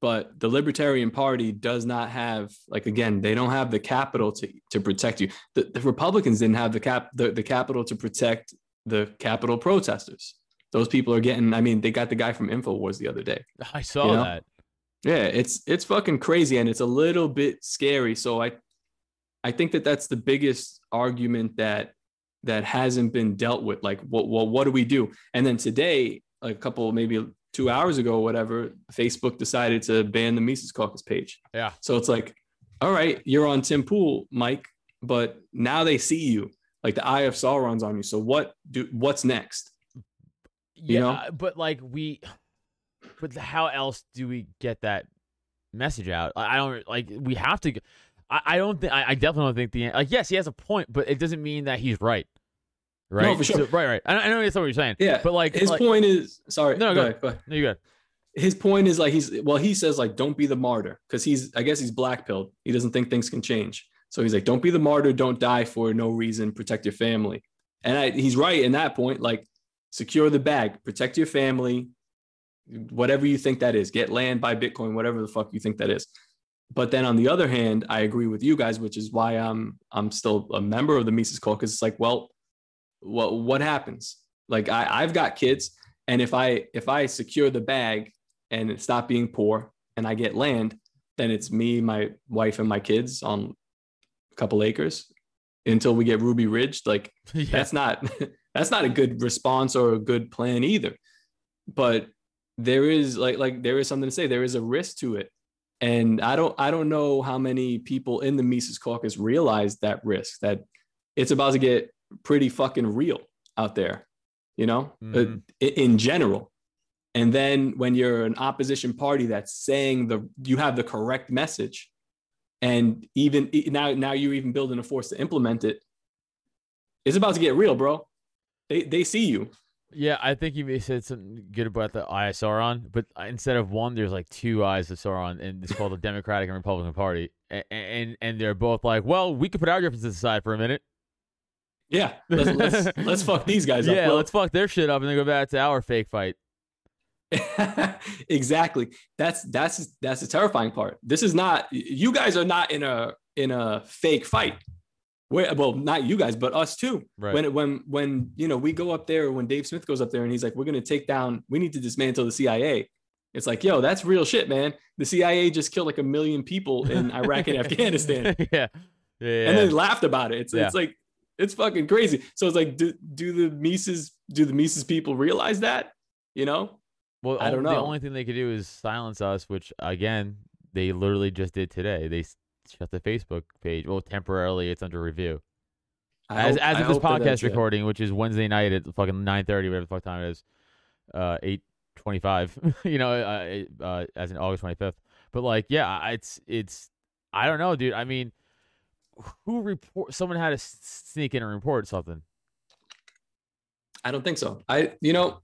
but the Libertarian Party does not have like again, they don't have the capital to to protect you. The, the Republicans didn't have the cap the, the capital to protect the Capitol protesters. Those people are getting. I mean, they got the guy from Infowars the other day. I saw You know? that. Yeah, it's it's fucking crazy and it's a little bit scary. So I I think that that's the biggest argument that that hasn't been dealt with. Like, what what what do we do? And then today, a couple maybe two hours ago or whatever, Facebook decided to ban the Mises Caucus page. Yeah. So it's like, all right, you're on Tim Pool, Mike, but now they see you. Like the eye of Sauron's on you. So what do what's next? Yeah, know? but like we, but how else do we get that message out? I I don't like. We have to. I, I don't think. I, I definitely don't think the like. Yes, he has a point, but it doesn't mean that he's right. Right. for sure. So- right. Right. I, I know that's what you're saying. Yeah. But like, His like- point is sorry. No, go go. ahead, go ahead. No, you good. his point is like he's well, he says like don't be the martyr because he's I guess he's black pilled. He doesn't think things can change. So he's like, don't be the martyr, don't die for no reason, protect your family. And I, he's right in that point. Like, secure the bag, protect your family, whatever you think that is. Get land, buy Bitcoin, whatever the fuck you think that is. But then on the other hand, I agree with you guys, which is why I'm I'm still a member of the Mises Caucus. It's like, well, what what happens? Like I, I've got kids, and if I if I secure the bag and stop being poor and I get land, then it's me, my wife, and my kids on a couple acres until we get Ruby Ridge. Like Yeah. that's not that's not a good response or a good plan either. But there is like like there is something to say. There is a risk to it. And I don't I don't know how many people in the Mises caucus realize that risk, that it's about to get pretty fucking real out there, you know, Mhm. in general. And then when you're an opposition party that's saying the you have the correct message, and even now now you're even building a force to implement it, it's about to get real, bro. They they see you. Yeah, I think you may said something good about the eye of Sauron, but instead of one, there's like two eyes of Sauron, and it's called the Democratic and Republican Party, and and, and they're both like, well, we could put our differences aside for a minute. Yeah, let's let's, let's fuck these guys up. yeah, Well, let's fuck their shit up and then go back to our fake fight. exactly. That's that's that's the terrifying part. This is not you guys are not in a in a fake fight. Where well, not you guys, but us too. Right. When when when you know we go up there, when Dave Smith goes up there and he's like, "We're gonna take down. We need to dismantle the CIA." It's like, yo, that's real shit, man. The CIA just killed like a million people in Iraq and Afghanistan, yeah, yeah, and then laughed about it. It's Yeah. it's like it's fucking crazy. So it's like, do do the Mises do the Mises people realize that? You know? well, I don't know. The only thing they could do is silence us, which again they literally just did today. They shut the Facebook page. Well, temporarily, it's under review. I as hope- as I of this podcast recording, which is Wednesday night at fucking nine thirty, whatever the fuck time it is, uh, eight twenty five. you know, uh, uh, as in August twenty fifth. But like, yeah, it's it's. I don't know, dude. I mean, who report? Someone had to sneak in and report something. I don't think so. I, you know,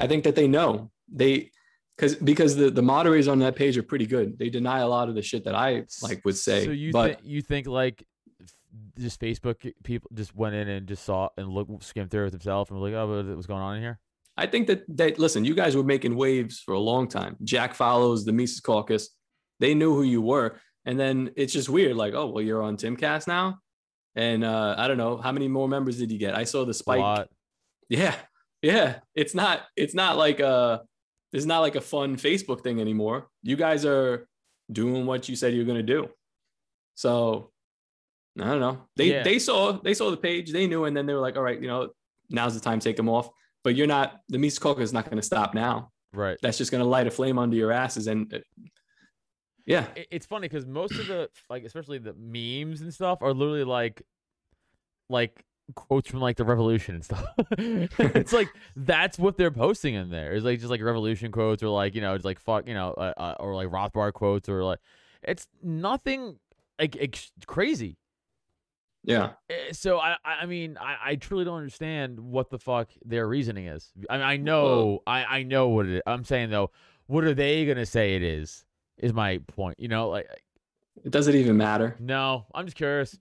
I think that they know they, because because the the moderators on that page are pretty good. They deny a lot of the shit that I like would say. So you but thi- you think like just Facebook people just went in and just saw and look skimmed through it themselves and were like, oh, what- what's going on in here? I think that that listen, you guys were making waves for a long time. Jack follows the Mises Caucus. They knew who you were, and then it's just weird. Like, oh well, you're on Timcast now, and uh, I don't know how many more members did you get. I saw the spike. Yeah, yeah. It's not. It's not like a. It's not like a fun Facebook thing anymore. You guys are doing what you said you're gonna do. So, I don't know. They Yeah. they saw they saw the page. They knew, and then they were like, all right, you know, now's the time take them off. But you're not. The Mises Caucus is not going to stop now. Right. That's just going to light a flame under your asses. And uh, yeah, it's funny because most of the like especially the memes and stuff are literally like like quotes from like the revolution and stuff it's like that's what they're posting in there it's like just like revolution quotes or like you know it's like fuck you know uh, uh, or like rothbard quotes or like it's nothing like ex- crazy yeah. Eh, so I, I mean, I, I truly don't understand what the fuck their reasoning is. I mean, I know, I, I know what it is. I'm saying though, what are they gonna say it is? Is my point. You know, like It doesn't even matter. no, I'm just curious.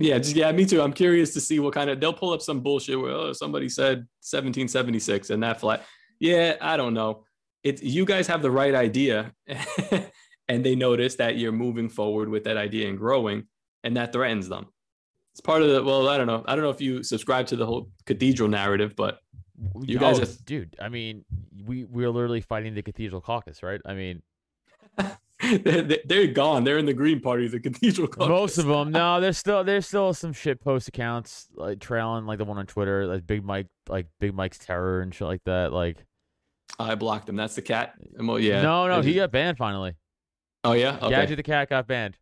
Yeah, just yeah, me too. I'm curious to see what kind of they'll pull up some bullshit where oh somebody said 1776 and that flat. Yeah, I don't know. It's you guys have the right idea, and they notice that you're moving forward with that idea and growing, and that threatens them. It's part of the well, I don't know. I don't know if you subscribe to the whole cathedral narrative, but You guys Oh, are- dude. I mean, we we're literally fighting the cathedral caucus, right? I mean, they're, they're gone. They're in the Green Party, the cathedral. Caucus. most of them. No, there's still there's still some shit post accounts like trailing like the one on Twitter, like Big Mike, like Big Mike's terror and shit like that. Like, I blocked him. That's the cat. Yeah. no, no, he got banned finally. Oh yeah. Okay. Gadget the cat got banned.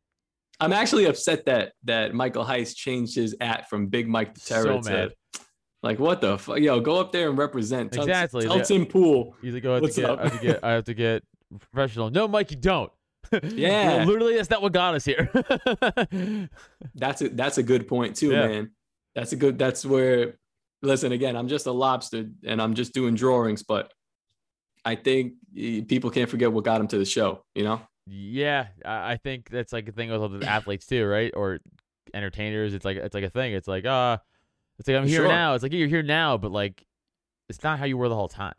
I'm actually upset that that Michael Heise changed his at from Big Mike the Terror So to mad. like what the fuck? Yo, go up there and represent. Tell, Exactly. Tell Yeah. Tim Pool. He's like, oh, I have, to get. I have to get, I have to get professional. No, Mike, you don't. Yeah. literally, that's not what got us here. That's a that's a good point too, Yeah. man. That's a good. That's where. Listen again. I'm just a lobster and I'm just doing drawings, but I think eh, people can't forget what got him to the show. You know. Yeah, I think that's like a thing with all the athletes too, right? Or entertainers. It's like it's like a thing. It's like uh, it's like I'm here Sure. now. It's like yeah, you're here now, but like it's not how you were the whole time.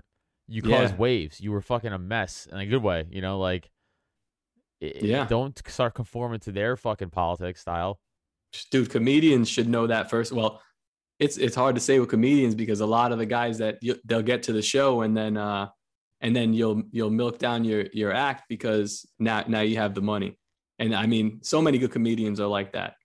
You Yeah. caused waves. You were fucking a mess in a good way. You know, like Yeah. Don't start conforming to their fucking politics style. dude comedians should know that first well it's it's hard to say with comedians because a lot of the guys that you, they'll get to the show and then uh and then you'll you'll milk down your your act because now now you have the money and i mean so many good comedians are like that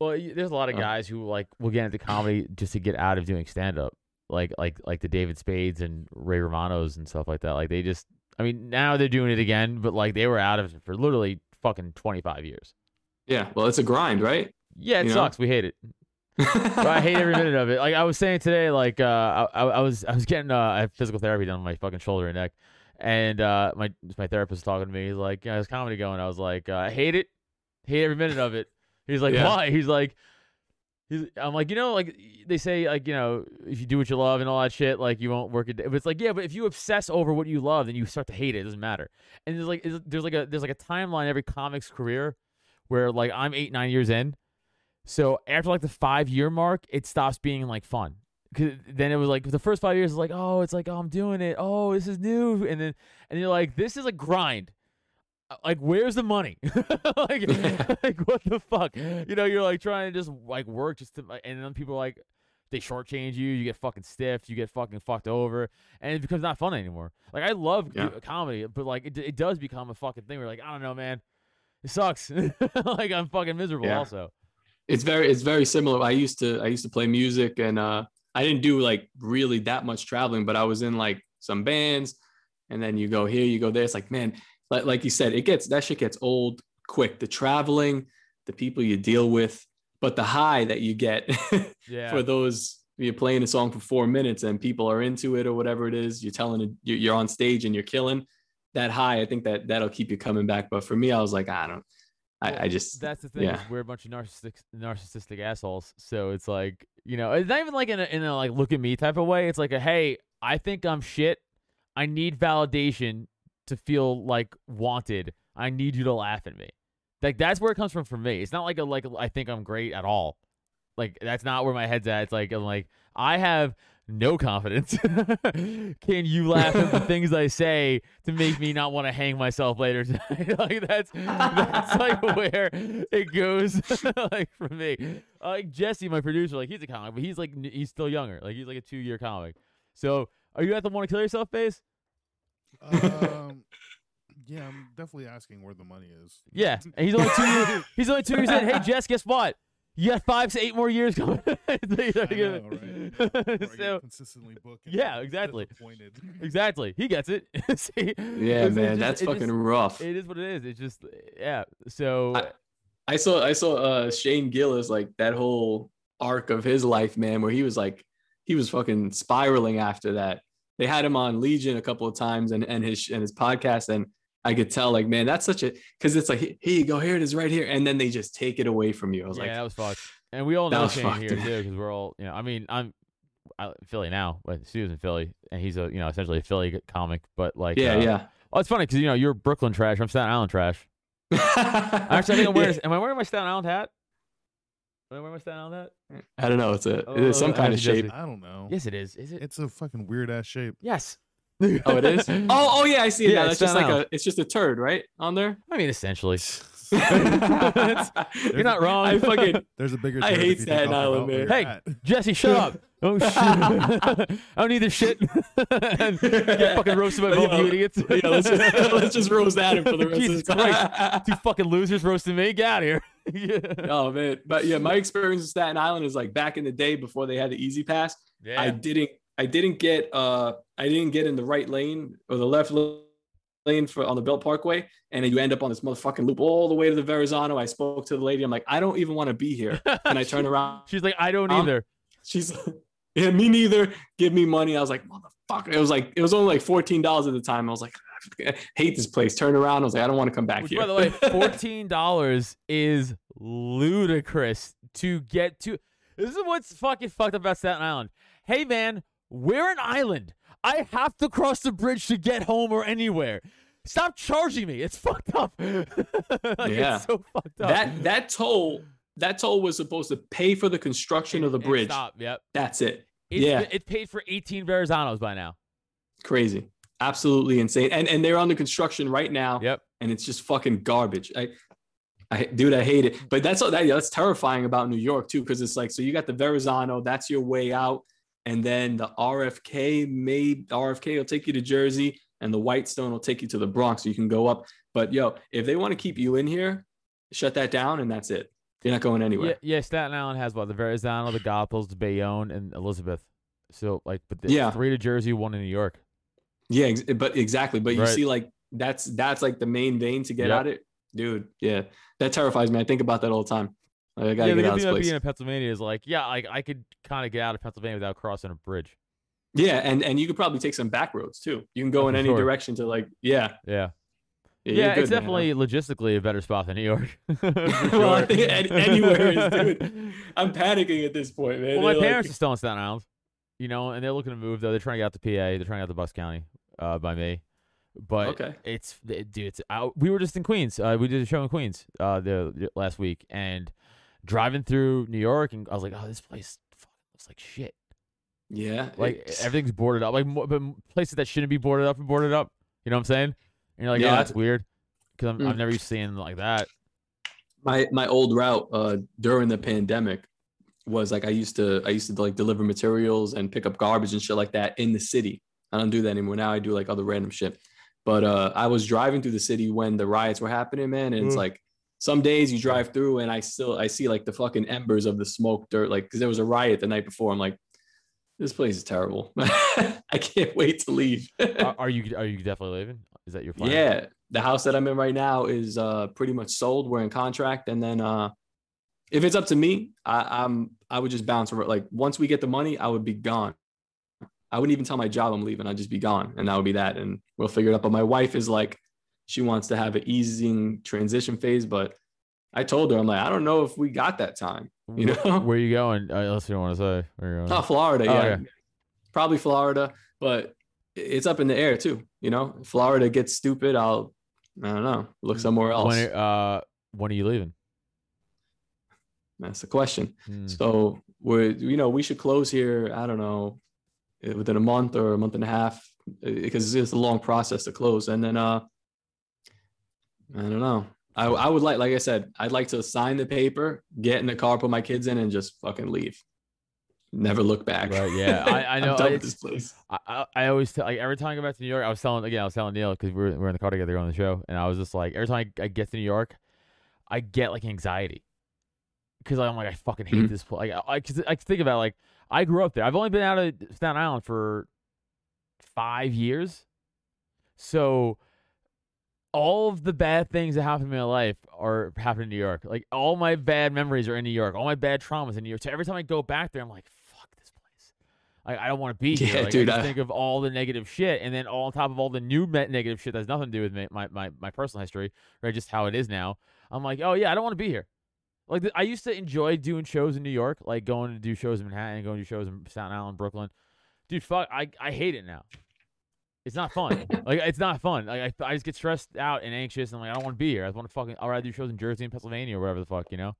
Well, there's a lot of Oh. guys who like will get into comedy just to get out of doing stand up, like like like the David Spades and Ray Romanos and stuff like that. Like they just, I mean, now they're doing it again, but like they were out of it for literally fucking 25 years. yeah well it's a grind right Yeah, it You know? sucks. We hate it. But I hate every minute of it. Like I was saying today, like uh, I, I was I was getting uh, I have physical therapy done on my fucking shoulder and neck, and uh, my my therapist was talking to me. He's like, "Yeah, how's comedy going?" I was like, uh, "I hate it, hate every minute of it." He's like, Yeah. "Why?" He's like, I'm like, you know, like they say, like you know, if you do what you love and all that shit, like you won't work a day. But it's like, yeah, but if you obsess over what you love, then you start to hate it. It doesn't matter. And there's like, there's like a there's like a timeline every comic's career where like I'm eight nine years in. So after like the five year mark, it stops being like fun. 'Cause then it was like the first five years is like, oh, it's like, oh, I'm doing it. Oh, this is new. And then and you're like, this is a grind. Uh, Like, where's the money? like, like, what the fuck? You know, you're like trying to just like work just to, and then people are like, they shortchange you. You get fucking stiff. You get fucking fucked over, and it becomes not fun anymore. Like, I love Yeah. comedy, but like, it, it does become a fucking thing. Where like, I don't know, man, it sucks. like, I'm fucking miserable. Yeah. Also, it's very it's very similar i used to i used to play music and uh i didn't do like really that much traveling but i was in like some bands and then you go here you go there it's like man like, like you said it gets that shit gets old quick the traveling the people you deal with but the high that you get yeah. for those you're playing a song for four minutes and people are into it or whatever it is you're telling it you're on stage and you're killing that high i think that that'll keep you coming back but for me i was like i don't Well, I, I just that's the thing. yeah. is we're a bunch of narcissistic narcissistic assholes. So it's like you know, it's not even like in a, in a like look at me type of way. It's like a hey, I think I'm shit. I need validation to feel like wanted. I need you to laugh at me. Like that's where it comes from for me. It's not like a like I think I'm great at all. Like that's not where my head's at. It's like I'm like I have no confidence. Can you laugh at the things I say to make me not want to hang myself later tonight? like that's that's like where it goes. like for me, like Jesse, my producer, like he's a comic, but he's like he's still younger. Like he's like a two year comic. So are you at the want to kill yourself phase? Um, yeah, I'm definitely asking where the money is. Yeah, and he's only two years. He's only two years in. Hey Jess, guess what? You got five to eight more years coming. I know, right? Or I get so consistently booked. and Yeah, exactly. exactly, he gets it. See? yeah man just- that's fucking just- rough It is what it is. It's just yeah. So I- I saw I saw uh Shane Gillis like that whole arc of his life, man, where he was like he was fucking spiraling after that. They had him on Legion a couple of times and and his and his podcast, and I could tell like, man, that's such a because it's like here you go, here it is right here, and then they just take it away from you. I was yeah, like, that was fucked. And we all know Shane here too, because we're all you know. I mean, I'm I, Philly now, but Stu's in Philly, and he's a you know essentially a Philly comic. But like, yeah, uh, yeah. Oh, it's funny because you know you're Brooklyn trash. I'm Staten Island trash. Actually, I think I'm wearing. Am I wearing my Staten Island hat? Am I wearing my Staten Island hat? I don't know. It's a Oh, it is some oh, kind of shape. I don't know. Yes, it is. Is it? It's a fucking weird ass shape. yes. Oh, it is. Oh, oh yeah, I see it Yeah, now. it's That's just like Island. a. It's just a turd, right, on there. I mean, essentially. It's- You're not wrong. I fucking There's a bigger. I hate you take Staten Island, man. Hey, hat. Jesse, shut up. Oh shit! I don't need this shit. Get fucking roasted by Yo, both you idiots. yeah, let's just, let's just roast Adam for the rest Jesus of the time. Two fucking losers roasting me. Get out of here. yeah. oh man, but yeah, my experience with Staten Island is like back in the day before they had the E-ZPass. Yeah. I didn't, I didn't get, uh, I didn't get in the right lane or the left lane for on the Belt Parkway, and then you end up on this motherfucking loop all the way to the Verrazano. I spoke to the lady. I'm like, I don't even want to be here. And I turn around. She's like, I don't Um, either. She's, yeah, me neither. Give me money. I was like, motherfucker. It was like, it was only like fourteen dollars at the time. I was like, hate this place. Turn around. I was like, I don't want to come back Which, here. by the way, fourteen dollars is ludicrous to get to. This is what's fucking fucked up about Staten Island. Hey man, we're an island. I have to cross the bridge to get home or anywhere. Stop charging me. It's fucked up. Like, Yeah. It's so fucked up. That that toll that toll was supposed to pay for the construction of the bridge. Stop. Yep. That's it. It's, Yeah. It paid for 18 Verrazanos by now. Crazy. Absolutely insane. And and they're under construction right now. Yep. And it's just fucking garbage. I I dude, I hate it. But that's all that that's terrifying about New York too, because it's like so you got the Verrazano, that's your way out. And then the RFK may RFK will take you to Jersey and the Whitestone will take you to the Bronx so you can go up. But yo, if they want to keep you in here, shut that down and that's it. You're not going anywhere. yeah. Staten Island has what the Verrazano, the Goethals, the Bayonne, and Elizabeth. So like, but Yeah. three to Jersey, one in New York. Yeah, ex- but exactly. But you Right. see, like that's that's like the main vein to get Yep. at it, dude. Yeah, that terrifies me. I think about that all the time. Like, I gotta yeah, the get good out of thing about being in Pennsylvania is like, yeah, like I could kind of get out of Pennsylvania without crossing a bridge. yeah, and and you could probably take some back roads too. You can go Oh, in any sure. direction to like, yeah, Yeah, yeah, yeah, good, it's man. definitely logistically a better spot than New York. For well, I think an- anywhere is, dude. I'm panicking at this point, man. Well, my They're like- parents are still in Staten Island, you know, and they're looking to move though. They're trying to get out to PA. They're trying to get out to Bucks County uh, by me. But okay, it's it, dude. It's I, we were just in Queens. Uh, we did a show in Queens uh, the, the last week, and driving through New York, and I was like, oh, this place fucking looks like shit. yeah, Like it's- everything's boarded up. Like but places that shouldn't be boarded up and boarded up. You know what I'm saying? And you're like, oh, that's weird, because Mm. I've never seen like that. my my old route uh during the pandemic was like I used to I used to like deliver materials and pick up garbage and shit like that in the city. I don't do that anymore. Now I do like other random shit. But uh I was driving through the city when the riots were happening, man, and it's Mm. like some days you drive through and I still I see like the fucking embers of the smoke dirt like cuz there was a riot the night before. I'm like this place is terrible. I can't wait to leave. are, are you are you definitely leaving? Is that your plan? Yeah, the house that I'm in right now is uh pretty much sold. We're in contract, and then uh if it's up to me, I, I'm I would just bounce over. Like once we get the money, I would be gone. I wouldn't even tell my job I'm leaving. I'd just be gone, and that would be that, and we'll figure it out. But my wife is like, she wants to have an easing transition phase, but I told her I'm like, I don't know if we got that time. You know? where you going? Uh, unless you don't want to say. Where you going? Oh, Florida, Oh, yeah, probably Florida, but it's up in the air too. You know, If Florida gets stupid. I'll I don't know, look somewhere else. When uh when are you leaving? That's the question. Hmm. So we're, you know, we should close here. I don't know, within a month or a month and a half, because it's a long process to close. And then, uh, I don't know. I, I would like, like I said, I'd like to sign the paper, get in the car, put my kids in, and just fucking leave. Never look back. Right, yeah. I- I know, it's- this place. I, I, I always tell like every time I go back to New York, I was telling again, I was telling Neil because we were, we were in the car together on the show, and I was just like, every time I, I get to New York, I get like anxiety because I'm like, I fucking hate Mhm. this place. Like, I, I, I think about like I grew up there. I've only been out of Staten Island for five years, so all of the bad things that happened in my life are happening in New York. Like all my bad memories are in New York. All my bad traumas in New York. So every time I go back there, I'm like, fuck this place. Like I don't want to be here. Yeah, Like, dude, I I- think of all the negative shit, and then all on top of all the new negative shit that's nothing to do with my, my my my personal history, right? Just how it is now. I'm like, oh yeah, I don't want to be here. Like I used to enjoy doing shows in New York, like going to do shows in Manhattan, going to do shows in Staten Island, Brooklyn. Dude, fuck, I I hate it now. It's not fun. like it's not fun. Like I, I just get stressed out and anxious, and I'm like I don't want to be here. I want to fucking. I'd rather do shows in Jersey and Pennsylvania or wherever the fuck, you know.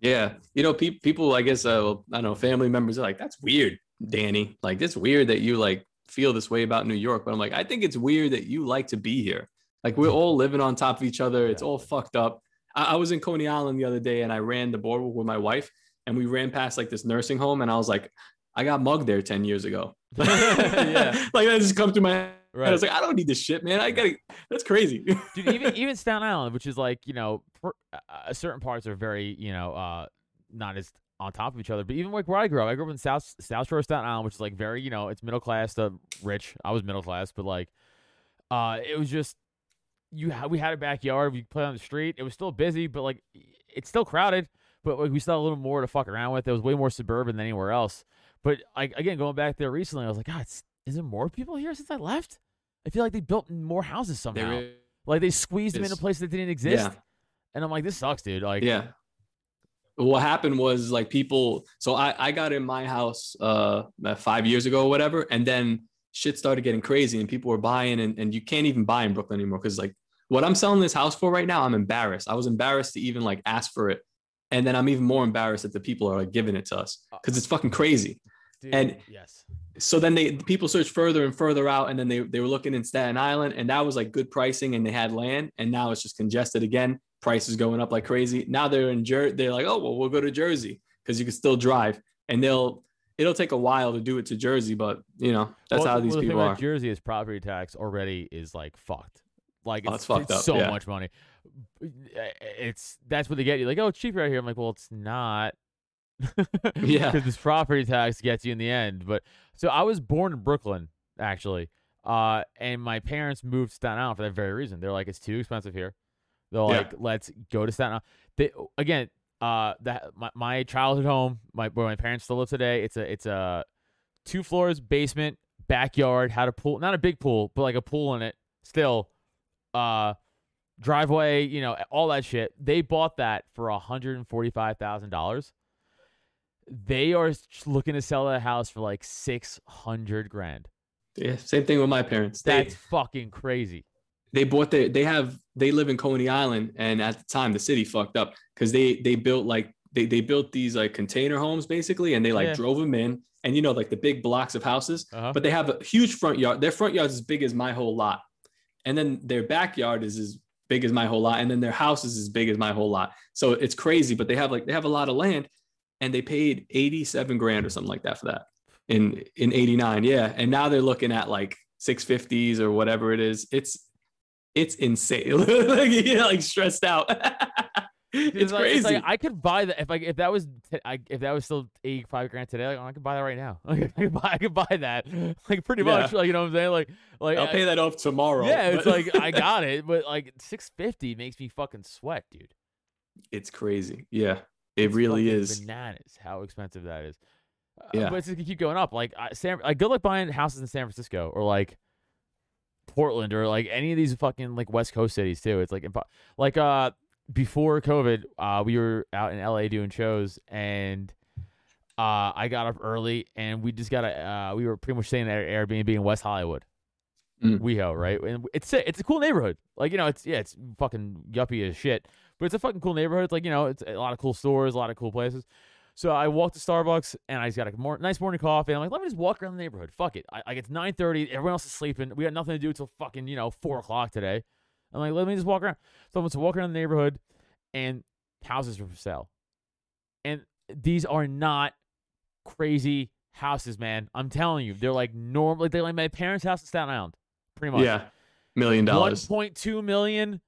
Yeah, you know, pe- people, I guess, uh, I don't know, family members are like, "That's weird, Danny. Like, it's weird that you like feel this way about New York." But I'm like, I think it's weird that you like to be here. Like, we're all living on top of each other. It's all fucked up. I, I was in Coney Island the other day, and I ran the boardwalk with my wife, and we ran past like this nursing home, and I was like, I got mugged there ten years ago. Yeah. like that just come through my head. Right. I was like, I don't need this shit, man. I gotta. That's crazy. dude even even Staten Island, which is like you know, per, uh, certain parts are very you know uh not as on top of each other. But even like where I grew up, I grew up in South South Shore Staten Island, which is like very you know it's middle class to rich. I was middle class, but like uh it was just you we had a backyard, we played on the street. It was still busy, but like it's still crowded. But like we still had a little more to fuck around with. It was way more suburban than anywhere else. But like again, going back there recently, I was like, God, is there more people here since I left? I feel like they built more houses somehow. There Like they squeezed them into places that didn't exist. Yeah. And I'm like, this sucks, dude. Like, yeah. what happened was like people so i i got in my house uh five years ago or whatever and then shit started getting crazy and people were buying and, and you can't even buy in brooklyn anymore because like what i'm selling this house for right now i'm embarrassed. I was embarrassed to even like ask for it. And then i'm even more embarrassed that the people are like giving it to us because it's fucking crazy. Dude, And- yes, so then they people searched further and further out and then they, they were looking in staten island and that was like good pricing and they had land and now it's just congested again. Prices going up like crazy. Now they're in Jer- they're like oh well we'll go to jersey because you can still drive. And they'll it'll take a while to do it to jersey but you know that's Well, how these well, the people are Jersey is property tax already is like fucked. Like Oh, it's, it's fucked up, so yeah. much money. It's that's what they get you. Like, oh, it's cheaper out here. I'm like, well, it's not. Yeah. because this property tax gets you in the end. But so I was born in Brooklyn, actually, uh, and my parents moved to Staten Island for that very reason. They're like, it's too expensive here. They're Yeah. like, let's go to Staten Island. They again, uh, that my, my childhood home, my where my parents still live today. It's a it's a two floors, basement, backyard, had a pool, not a big pool, but like a pool in it. Still, uh, driveway, you know, all that shit. They bought that for a hundred and forty five thousand dollars. They are looking to sell that house for like six hundred grand. yeah same thing with my parents they That's fucking crazy. They bought their they have they live in coney island and at the time the city fucked up because they they built like they, they built these like container homes basically and they like Yeah. drove them in and you know like the big blocks of houses Uh-huh. but they have a huge front yard. Their front yard is as big as my whole lot. And then their backyard is as big as my whole lot. And then their house is as big as my whole lot. So it's crazy, but they have like they have a lot of land and they paid 87 grand or something like that for that in in 89. Yeah. And now they're looking at like 650s or whatever it is. It's it's insane. like, yeah, like stressed out. Dude, it's like, crazy. like I could buy that if like if that was t- I, if that was still eighty five grand today, like I could buy that right now. Like, I could buy I could buy that like pretty Yeah. much. Like you know what I'm saying? Like like I'll I- pay that off tomorrow. Yeah, it's like I got it, but like six fifty makes me fucking sweat, dude. it's crazy. Yeah. It It's really is. bananas how expensive that is. Uh, Yeah. but it's just gonna keep going up. Like I, San, like good luck buying houses in San Francisco or like Portland or like any of these fucking like West Coast cities too. It's like impo- like uh before COVID, uh we were out in LA doing shows and uh I got up early and we just got a uh we were pretty much staying at Airbnb in West Hollywood. Mm. WeHo, right? And it's it's a cool neighborhood. Like you know, it's yeah, it's fucking yuppie as shit, but it's a fucking cool neighborhood. It's like you know, it's a lot of cool stores, a lot of cool places. So I walked to Starbucks and I just got a more, nice morning coffee. And I'm like, let me just walk around the neighborhood. Fuck it. I, like it's 9:30. Everyone else is sleeping. We got nothing to do until fucking you know four o'clock today. I'm like, let me just walk around. So I'm just walking around the neighborhood, and houses are for sale. And these are not crazy houses, man. I'm telling you, they're like normal. Like they're like my parents' house in Staten Island, pretty much. Yeah. Million dollars. 1.2 million.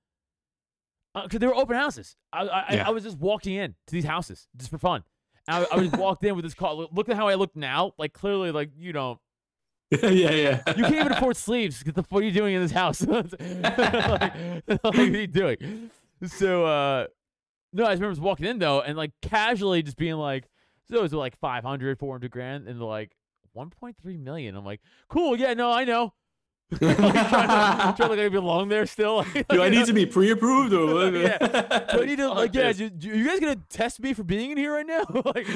Uh, because they were open houses. I, I, Yeah. I was just walking in to these houses just for fun. I, I was walked in with this car. Look, at how I look now. Like clearly, like you don't. yeah, yeah. You can't even afford sleeves. What the fuck are you doing in this house? like, like, what are you doing? So, uh, no, I just remember walking in though, and like casually just being like, so it's like 500, 400 grand, and like 1.3 million. I'm like, cool, yeah, no, I know. like, trying to, trying to like, I belong there still. Do I need to be pre-approved or what? Yeah. Do I need to like yeah? Do, do you guys gonna test me for being in here right now? like,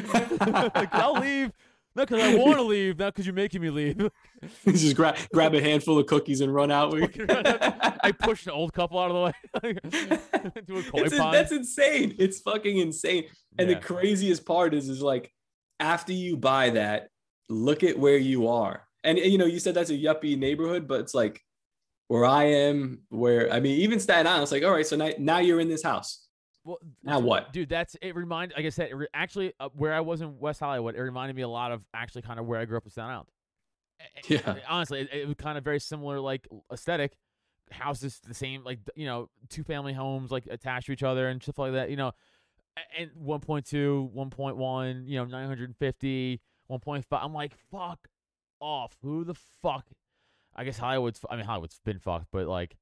like, I'll leave. Not because I want to leave, not because you're making me leave. just grab grab a handful of cookies and run out. I pushed an old couple out of the way. into a koi It's- pond. that's insane. It's fucking insane. And Yeah. the craziest part is, is like after you buy that, look at where you are. And you know, you said that's a yuppie neighborhood, but it's like where I am, where I mean, even Staten Island, it's like, all right, so now, now you're in this house. Well, Now dude- what? dude? That's it. Remind, like I said, it re- actually, uh, where I was in West Hollywood, it reminded me a lot of actually kind of where I grew up in Staten Island. Yeah. honestly, it, it was kind of very similar, like aesthetic. Houses the same, like you know, two family homes, like attached to each other and stuff like that. You know, and 1.2, 1.1, you know, 950, 1.5. I'm like, fuck off. Who the fuck? I guess Hollywood's. I mean, Hollywood's been fucked, but like.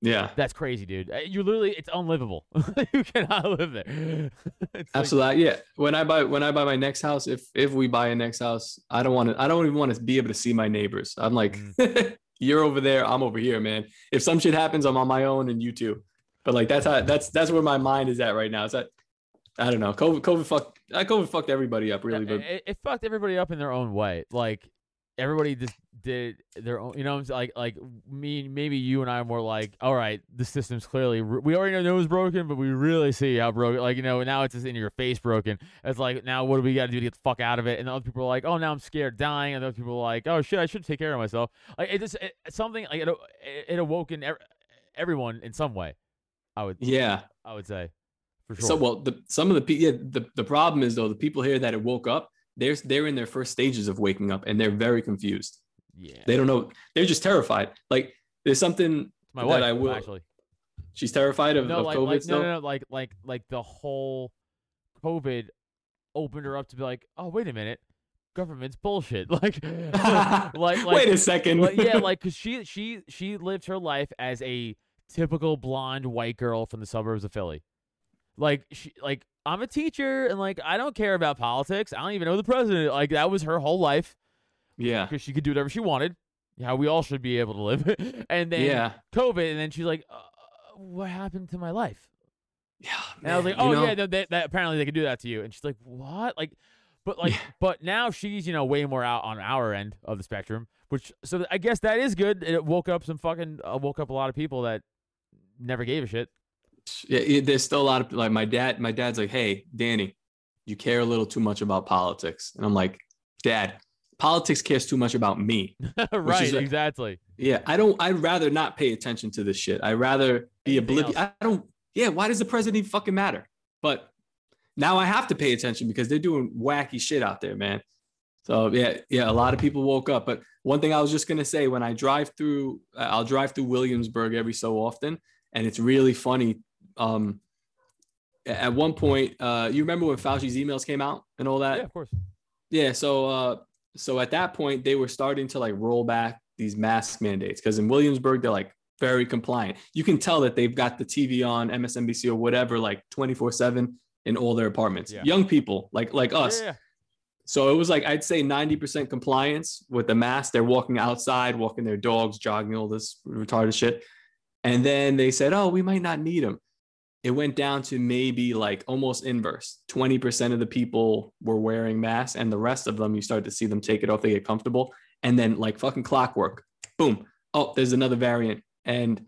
Yeah. That's crazy, dude. Uh, You literally, it's unlivable. you cannot live there. It's like- Absolutely. Yeah. When I buy when I buy my next house, if if we buy a next house, I don't want to I don't even want to be able to see my neighbors. I'm like, Mm. you're over there, I'm over here, man. If some shit happens, I'm on my own and you too. But like that's how that's that's where my mind is at right now. It's that I don't know. COVID, COVID fucked, uh, COVID fucked everybody up really, but it, it fucked everybody up in their own way. Like everybody just did their own. You know, I'm like like me, maybe you and I are more like, all right, the system's clearly we already know it was broken, but we really see how broken. Like you know, now it's just in your face broken. It's like now what do we got to do to get the fuck out of it? And other people are like, oh, now I'm scared, dying, and other people are like, oh shit, I should take care of myself. Like it just it, something like it it awoken everyone in some way. I would yeah, I would say. For sure. So well, the some of the people, yeah, the, the problem is though the people here that it woke up, they're they're in their first stages of waking up and they're very confused. Yeah, they don't know. They're just terrified. Like there's something my that wife, I will actually. She's terrified of, no, of like, COVID. Like, still? no, no, no, like like like the whole COVID opened her up to be like, oh wait a minute, government's bullshit. Like, like, like, wait a second. like, yeah, like because she she she lived her life as a typical blonde white girl from the suburbs of Philly. Like she like I'm a teacher and like I don't care about politics. I don't even know the president. Like that was her whole life. Yeah. Because she could do whatever she wanted. How we all should be able to live. and then yeah. COVID, and then she's like, uh, "What happened to my life?" Yeah. Man, and I was like, "Oh you know, yeah, they, they, apparently they could do that to you." And she's like, "What?" Like, but like, but now she's you know way more out on our end of the spectrum. Which so I guess that is good. It woke up some fucking uh, woke up a lot of people that never gave a shit yeah, there's still a lot of like my dad. My dad's like, "Hey, Danny, you care a little too much about politics," and I'm like, "Dad, politics cares too much about me." right, exactly. Yeah, I don't. I'd rather not pay attention to this shit. I'd rather be oblivious. I don't. Yeah, why does the president even fucking matter? But now I have to pay attention because they're doing wacky shit out there, man. So yeah, yeah, a lot of people woke up. But one thing I was just gonna say, when I drive through, I'll drive through Williamsburg every so often, and it's really funny um, at one point, uh, you remember when Fauci's emails came out and all that? Yeah, of course. Yeah. So, uh, so at that point, they were starting to like roll back these mask mandates because in Williamsburg, they're like very compliant. You can tell that they've got the TV on MSNBC or whatever, like 24 seven in all their apartments. Yeah. Young people like, like us. Yeah, yeah. So it was like, I'd say 90% compliance with the mask. They're walking outside, walking their dogs, jogging, all this retarded shit. And then they said, oh, we might not need them it went down to maybe like almost inverse. 20% of the people were wearing masks and the rest of them you start to see them take it off they get comfortable and then like fucking clockwork boom oh there's another variant and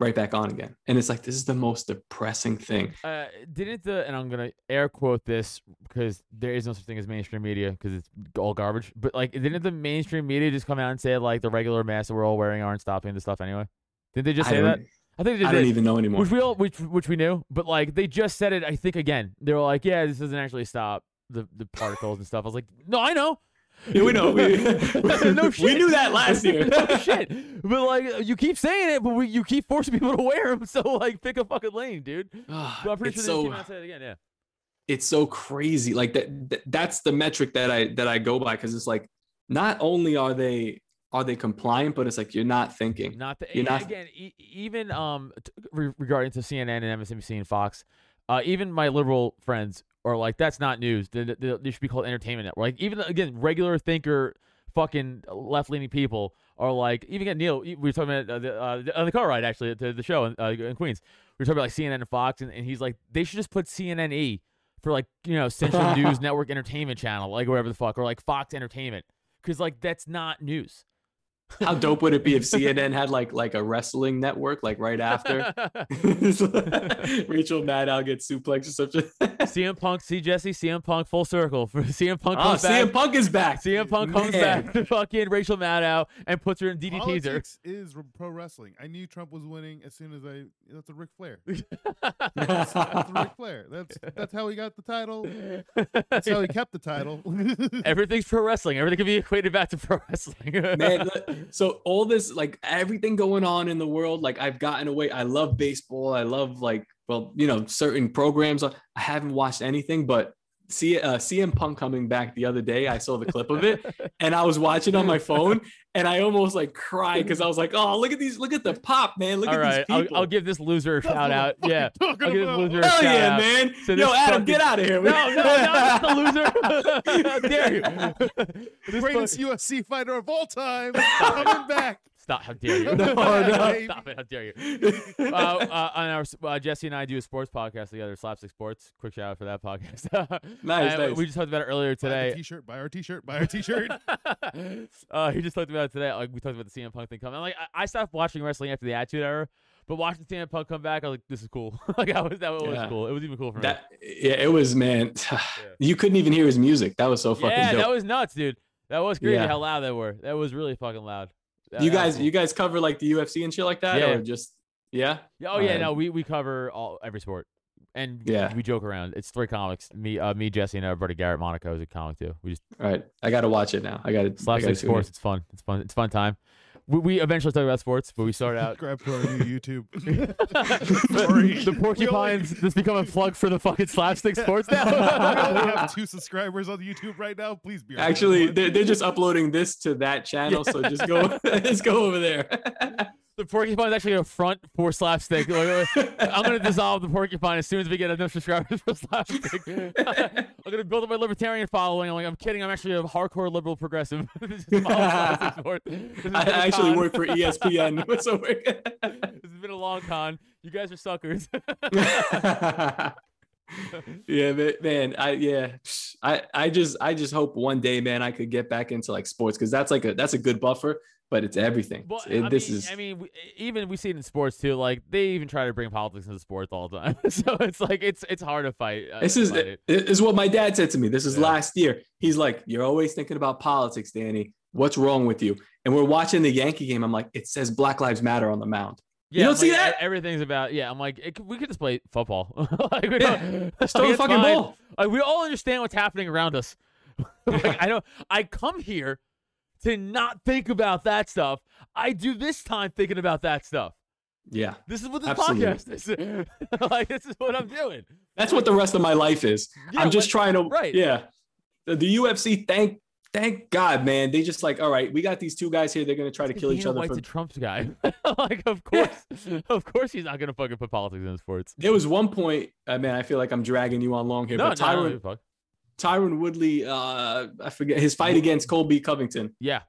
right back on again. And it's like this is the most depressing thing. Uh, didn't the and i'm gonna air quote this because there is no such thing as mainstream media because it's all garbage but like didn't the mainstream media just come out and say like the regular masks that we're all wearing aren't stopping the stuff anyway? Didn't they just say that I think I don't even know anymore. Which we all, which which we knew, but like they just said it. I think again, they were like, "Yeah, this doesn't actually stop the the particles and stuff." I was like, "No, I know." Yeah, we know. We, no shit. We knew that last year. no shit. But like, you keep saying it, but we, you keep forcing people to wear them. So like, pick a fucking lane, dude. So I'm pretty sure so, they came out say it again. Yeah. It's so crazy. Like that, that. That's the metric that I that I go by because it's like, not only are they are they compliant? But it's like you're not thinking. Not the, you're not again. E- even um t- re- regarding to CNN and MSNBC and Fox, uh, even my liberal friends are like, that's not news. They, they, they should be called entertainment network. Like even again, regular thinker, fucking left leaning people are like, even again, Neil, we were talking about uh, the, uh, on the car ride actually to the show in, uh, in Queens. We were talking about like CNN and Fox, and, and he's like, they should just put CNN E for like you know Central News Network Entertainment Channel, like whatever the fuck, or like Fox Entertainment, because like that's not news. How dope would it be if CNN had like like a wrestling network like right after Rachel Maddow gets suplexed or something? CM Punk, see Jesse, CM Punk full circle. For CM Punk oh, CM Punk is back. CM Punk Man. comes back to fucking Rachel Maddow and puts her in DDT Politics is pro wrestling. I knew Trump was winning as soon as I. That's a Ric Flair. that's, that's a Ric Flair. That's that's how he got the title. That's how he kept the title. Everything's pro wrestling. Everything can be equated back to pro wrestling. Man, so all this like everything going on in the world like i've gotten away. I love baseball. I love like well you know certain programs. I haven't watched anything but see uh, CM Punk coming back the other day. I saw the clip of it, and I was watching on my phone, and I almost like cried because I was like, "Oh, look at these! Look at the pop, man! Look All at right, these people." I'll, I'll give this loser a shout out. Yeah, I'll give this loser Hell a shout yeah, out. man! So Yo, Adam, fucking... get out of here! No, no, no, not the loser. How dare you? Greatest UFC fighter of all time coming back. Stop! How dare you? No, no. Stop it! How dare you? uh, uh, on our uh, Jesse and I do a sports podcast together, Slapstick Sports. Quick shout out for that podcast. Nice, And nice. We just talked about it earlier Buy today. T-shirt. Buy our T-shirt. Buy our T-shirt. uh, he just talked about it today. Like we talked about the CM Punk thing coming. I'm like I, I stopped watching wrestling after the Attitude Era, but watching CM Punk come back, I was like, this is cool. like I was that was Yeah. cool. It was even cool for me. That yeah, it was man. You couldn't even hear his music. That was so fucking yeah, dope. that was nuts, dude. That was crazy Yeah. how loud they were. That was really fucking loud. You guys, cool. you guys cover like the UFC and shit like that, Yeah. or just yeah? Oh yeah, Alright. no, we, we cover all every sport, and Yeah. we joke around. It's three comics. Me, uh, me, Jesse, and our buddy Garrett Monaco is a comic too. We just All right, I got to watch it now. I got to slapstick sports. It's fun. It's fun. It's fun time. We, we eventually talk about sports, but we start out. Subscribe to our new YouTube. the, Sorry. the porcupines just become a plug for the fucking slapstick sports now. we have two subscribers on YouTube right now. Please be Actually, they're, they're just uploading this to that channel, so just go, just go over there. The porcupine is actually a front for slapstick. I'm gonna dissolve the porcupine as soon as we get enough subscribers for slapstick. I'm gonna build up my libertarian following. I'm like, I'm kidding. I'm actually a hardcore liberal progressive. This is follow slapstick sport. This has I actually work for ESPN, so we're This has been a long con. You guys are suckers. yeah, man, man. I yeah, I I just I just hope one day, man, I could get back into like sports because that's like a that's a good buffer, but it's everything. Well, It- I this mean, is I mean, we, even we see it in sports too. Like they even try to bring politics into sports all the time. so it's like it's it's hard to fight. uh, this is fight it. this is what my dad said to me. This is Yeah. last year. He's like, "You're always thinking about politics, Danny. What's wrong with you?" And we're watching the Yankee game. I'm like, "It says Black Lives Matter on the mound." Yeah, don't I'm see like, that? Everything's about yeah. I'm like, it, we could just play football. like, we Yeah, don't, Just throw like, the fucking fine. ball. Like, we all understand what's happening around us. like, I don't. I come here to not think about that stuff. I do this time thinking about that stuff. Yeah, This is what this Absolutely. podcast is. like, this is what I'm doing. that's what the rest of my life is. Yeah, I'm just trying to. right. Yeah, the, the UFC. Thank thank God, man. They just like, all right, we got these two guys here. They're gonna try to kill each other. White's For... a Trump's guy. like, of course, of course, he's not gonna fucking put politics in sports. There was one point, uh, man. I feel like I'm dragging you on long here, No, but no, Tyron fuck. Tyron Woodley, uh, I forget his fight against Colby Covington. Yeah,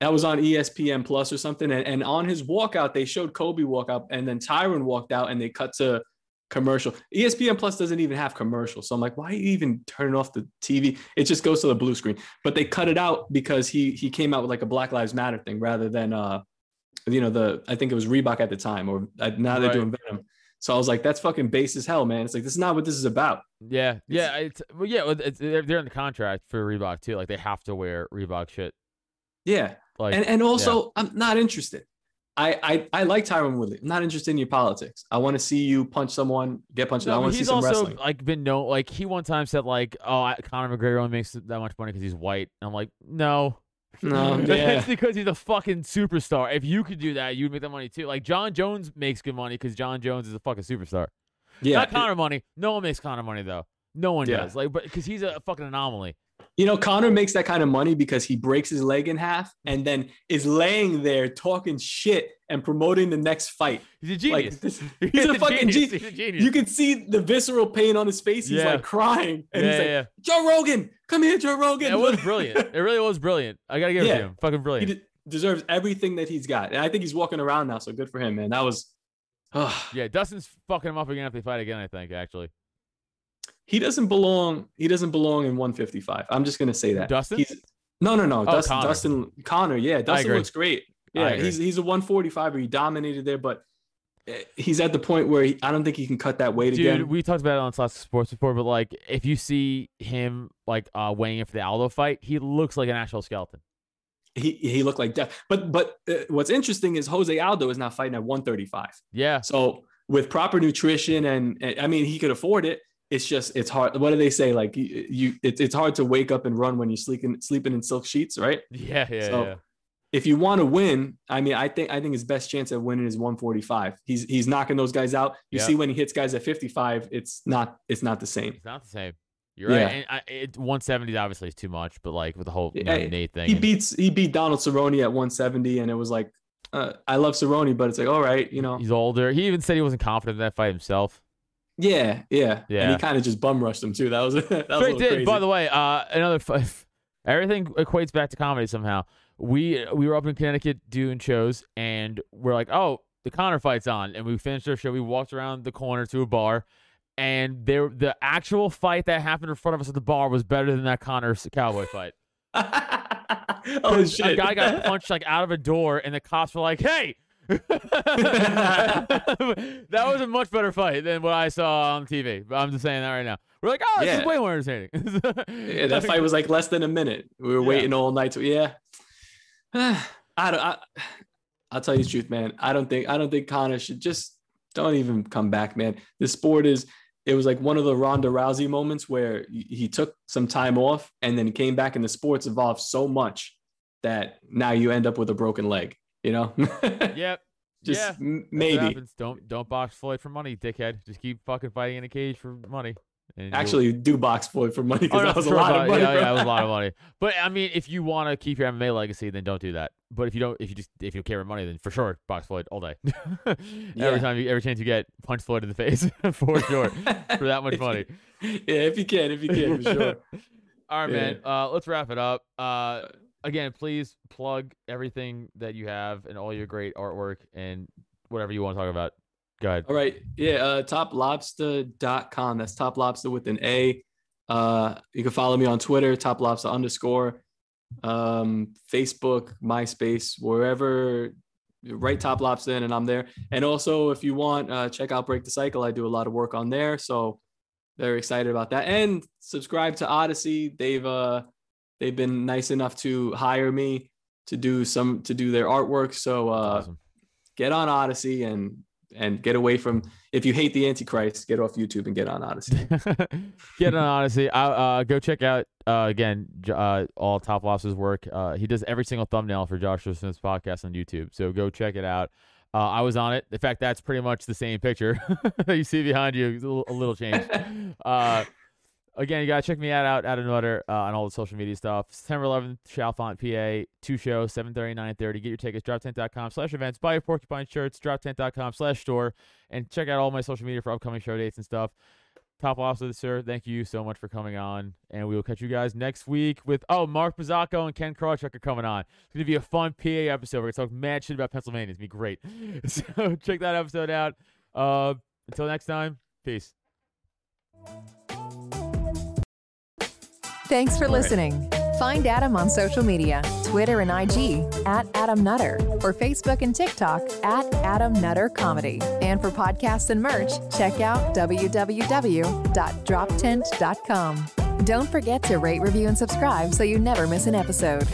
That was on ESPN Plus or something. And, and on his walkout, they showed Colby walk out, and then Tyron walked out, and they cut to commercial. ESPN Plus doesn't even have commercials, so I'm like, why you even turn off the TV? It just goes to the blue screen. But they cut it out because he he came out with like a Black Lives Matter thing rather than uh, you know the I think it was Reebok at the time, or uh, now they're Right. doing Venum. So I was like, that's fucking base as hell, man. It's like this is not what this is about. yeah, yeah. It's well, yeah. It's, they're, they're in the contract for Reebok too. Like they have to wear Reebok shit. Yeah. Like and and also I'm not interested. I I, I like Tyron Woodley. I'm not interested in your politics. I want to see you punch someone, get punched. No, I want to see some also wrestling. like been known. Like he one time said like, "Oh, I, Conor McGregor only makes that much money because he's white." And I'm like, no, No, yeah. it's because he's a fucking superstar. If you could do that, you'd make that money too. Like Jon Jones makes good money because Jon Jones is a fucking superstar. Yeah, Not Conor money. No one makes Conor money though. No one Yeah. does. Like, but because he's a fucking anomaly. You know, Conor makes that kind of money because he breaks his leg in half and then is laying there talking shit and promoting the next fight. He's a genius. Like this, he's, he's a fucking genius. He's a genius. You can see the visceral pain on his face. He's Yeah. like crying, and yeah, he's like, yeah. "Joe Rogan, come here, Joe Rogan." It was brilliant. It really was brilliant. I gotta give it to him. Fucking he brilliant. de- deserves everything that he's got, and I think he's walking around now. So good for him, man. That was. Yeah, Dustin's fucking him up again if they fight again. I think actually. He doesn't belong. He doesn't belong in 155. I'm just gonna say that. Dustin? He's, no, no, no. Oh, Dustin, Conor. Dustin, Conor. Yeah, Dustin looks great. Yeah, he's he's a 145. He dominated there, but eh, he's at the point where he, I don't think he can cut that weight Dude, again. Dude, we talked about it on Classic Sports before, but like if you see him like uh weighing in for the Aldo fight, he looks like an actual skeleton. He he looked like death. But but uh, what's interesting is Jose Aldo is now fighting at 135. Yeah. So with proper nutrition and, and I mean he could afford it. It's just it's hard. What do they say? Like you, you it, it's hard to wake up and run when you're sleeping sleeping in silk sheets, right? Yeah, yeah, So, yeah. if you want to win, I mean, I think I think his best chance at winning is 145. He's he's knocking those guys out. You Yeah. see when he hits guys at 55, it's not it's not the same. It's not the same. You're right. Yeah. And I, it, 170 obviously is too much, but like with the whole you know, Yeah, Nate thing. He and- beats he beat Donald Cerrone at 170, and it was like, uh, I love Cerrone, but it's like, all right, you know, He's older. He even said he wasn't confident in that fight himself. Yeah, yeah, Yeah. And he kind of just bum rushed him too. That was that was a But did. crazy. By the way, uh, another f- everything equates back to comedy somehow. we we were up in Connecticut doing shows, and we're like, oh, the Conor fight's on, and we finished our show. We walked around the corner to a bar, and there the actual fight that happened in front of us at the bar was better than that Conor Cowboy fight. oh shit! A guy got punched like out of a door, and the cops were like, "Hey." that was a much better fight than what I saw on TV. But I'm just saying that right now. We're like, oh, this is way more entertaining. yeah, that fight was like less than a minute. We were Yeah. waiting all night. To, yeah, I don't. I, I'll tell you the truth, man. I don't think I don't think Conor should just don't even come back, man. This sport is. It was like one of the Ronda Rousey moments where he he took some time off and then he came back, and the sports evolved so much that now you end up with a broken leg. You know? yep. just yeah. m- maybe. happens. Don't don't box Floyd for money, dickhead. Just keep fucking fighting in a cage for money. Actually, do box Floyd for money because Oh, that was a lot but- of money. Yeah, yeah, it was a lot of money. But I mean, if you want to keep your MMA legacy, then don't do that. But if you don't, if you just if you care about money, then for sure, box Floyd all day. Yeah. Every time, you, every chance you get, punch Floyd in the face for sure for that much money. yeah, if you can, if you can, for sure. All right, man. Uh, let's wrap it up. Uh, again, please plug everything that you have and all your great artwork and whatever you want to talk about. Go ahead. All right. Yeah. Uh, toplobsta.com. That's top lobsta with an A. Uh, you can follow me on Twitter, top lobsta underscore, um, Facebook, MySpace, wherever. Write top lobsta in, and I'm there. And also, if you want, uh, check out Break the Cycle. I do a lot of work on there, so very excited about that. And subscribe to Odysee. They've uh, they've been nice enough to hire me to do some to do their artwork. So uh, Awesome. get on Odysee and and get away from if you hate the Antichrist, get off YouTube and get on Odysee. Get on Odysee. I, uh, go check out uh, again uh, all Top Lobsta's work. Uh, he does every single thumbnail for Joshua Smith's podcast on YouTube. So go check it out. Uh, I was on it. In fact, that's pretty much the same picture you see behind you. A little, a little change. again, you gotta check me out out at Nutter uh, on all the social media stuff. September 11th, Chalfont, PA. Two shows, 7:30, 9:30. Get your tickets. Droptent.com slash events. Buy your porcupine shirts. Droptent.com slash store. And check out all my social media for upcoming show dates and stuff. Top Lobsta, sir. Thank you so much for coming on, and we will catch you guys next week with oh Mark Pizzacco and Ken Krawchuk are coming on. It's gonna be a fun PA episode. We're gonna talk mad shit about Pennsylvania. It's gonna be great. So check that episode out. Uh, until next time, peace. Thanks for listening. Find Adam on social media Twitter and IG at Adam Nutter, or Facebook and TikTok at Adam Nutter Comedy. And for podcasts and merch, check out www.droptent.com. Don't forget to rate, review, and subscribe so you never miss an episode.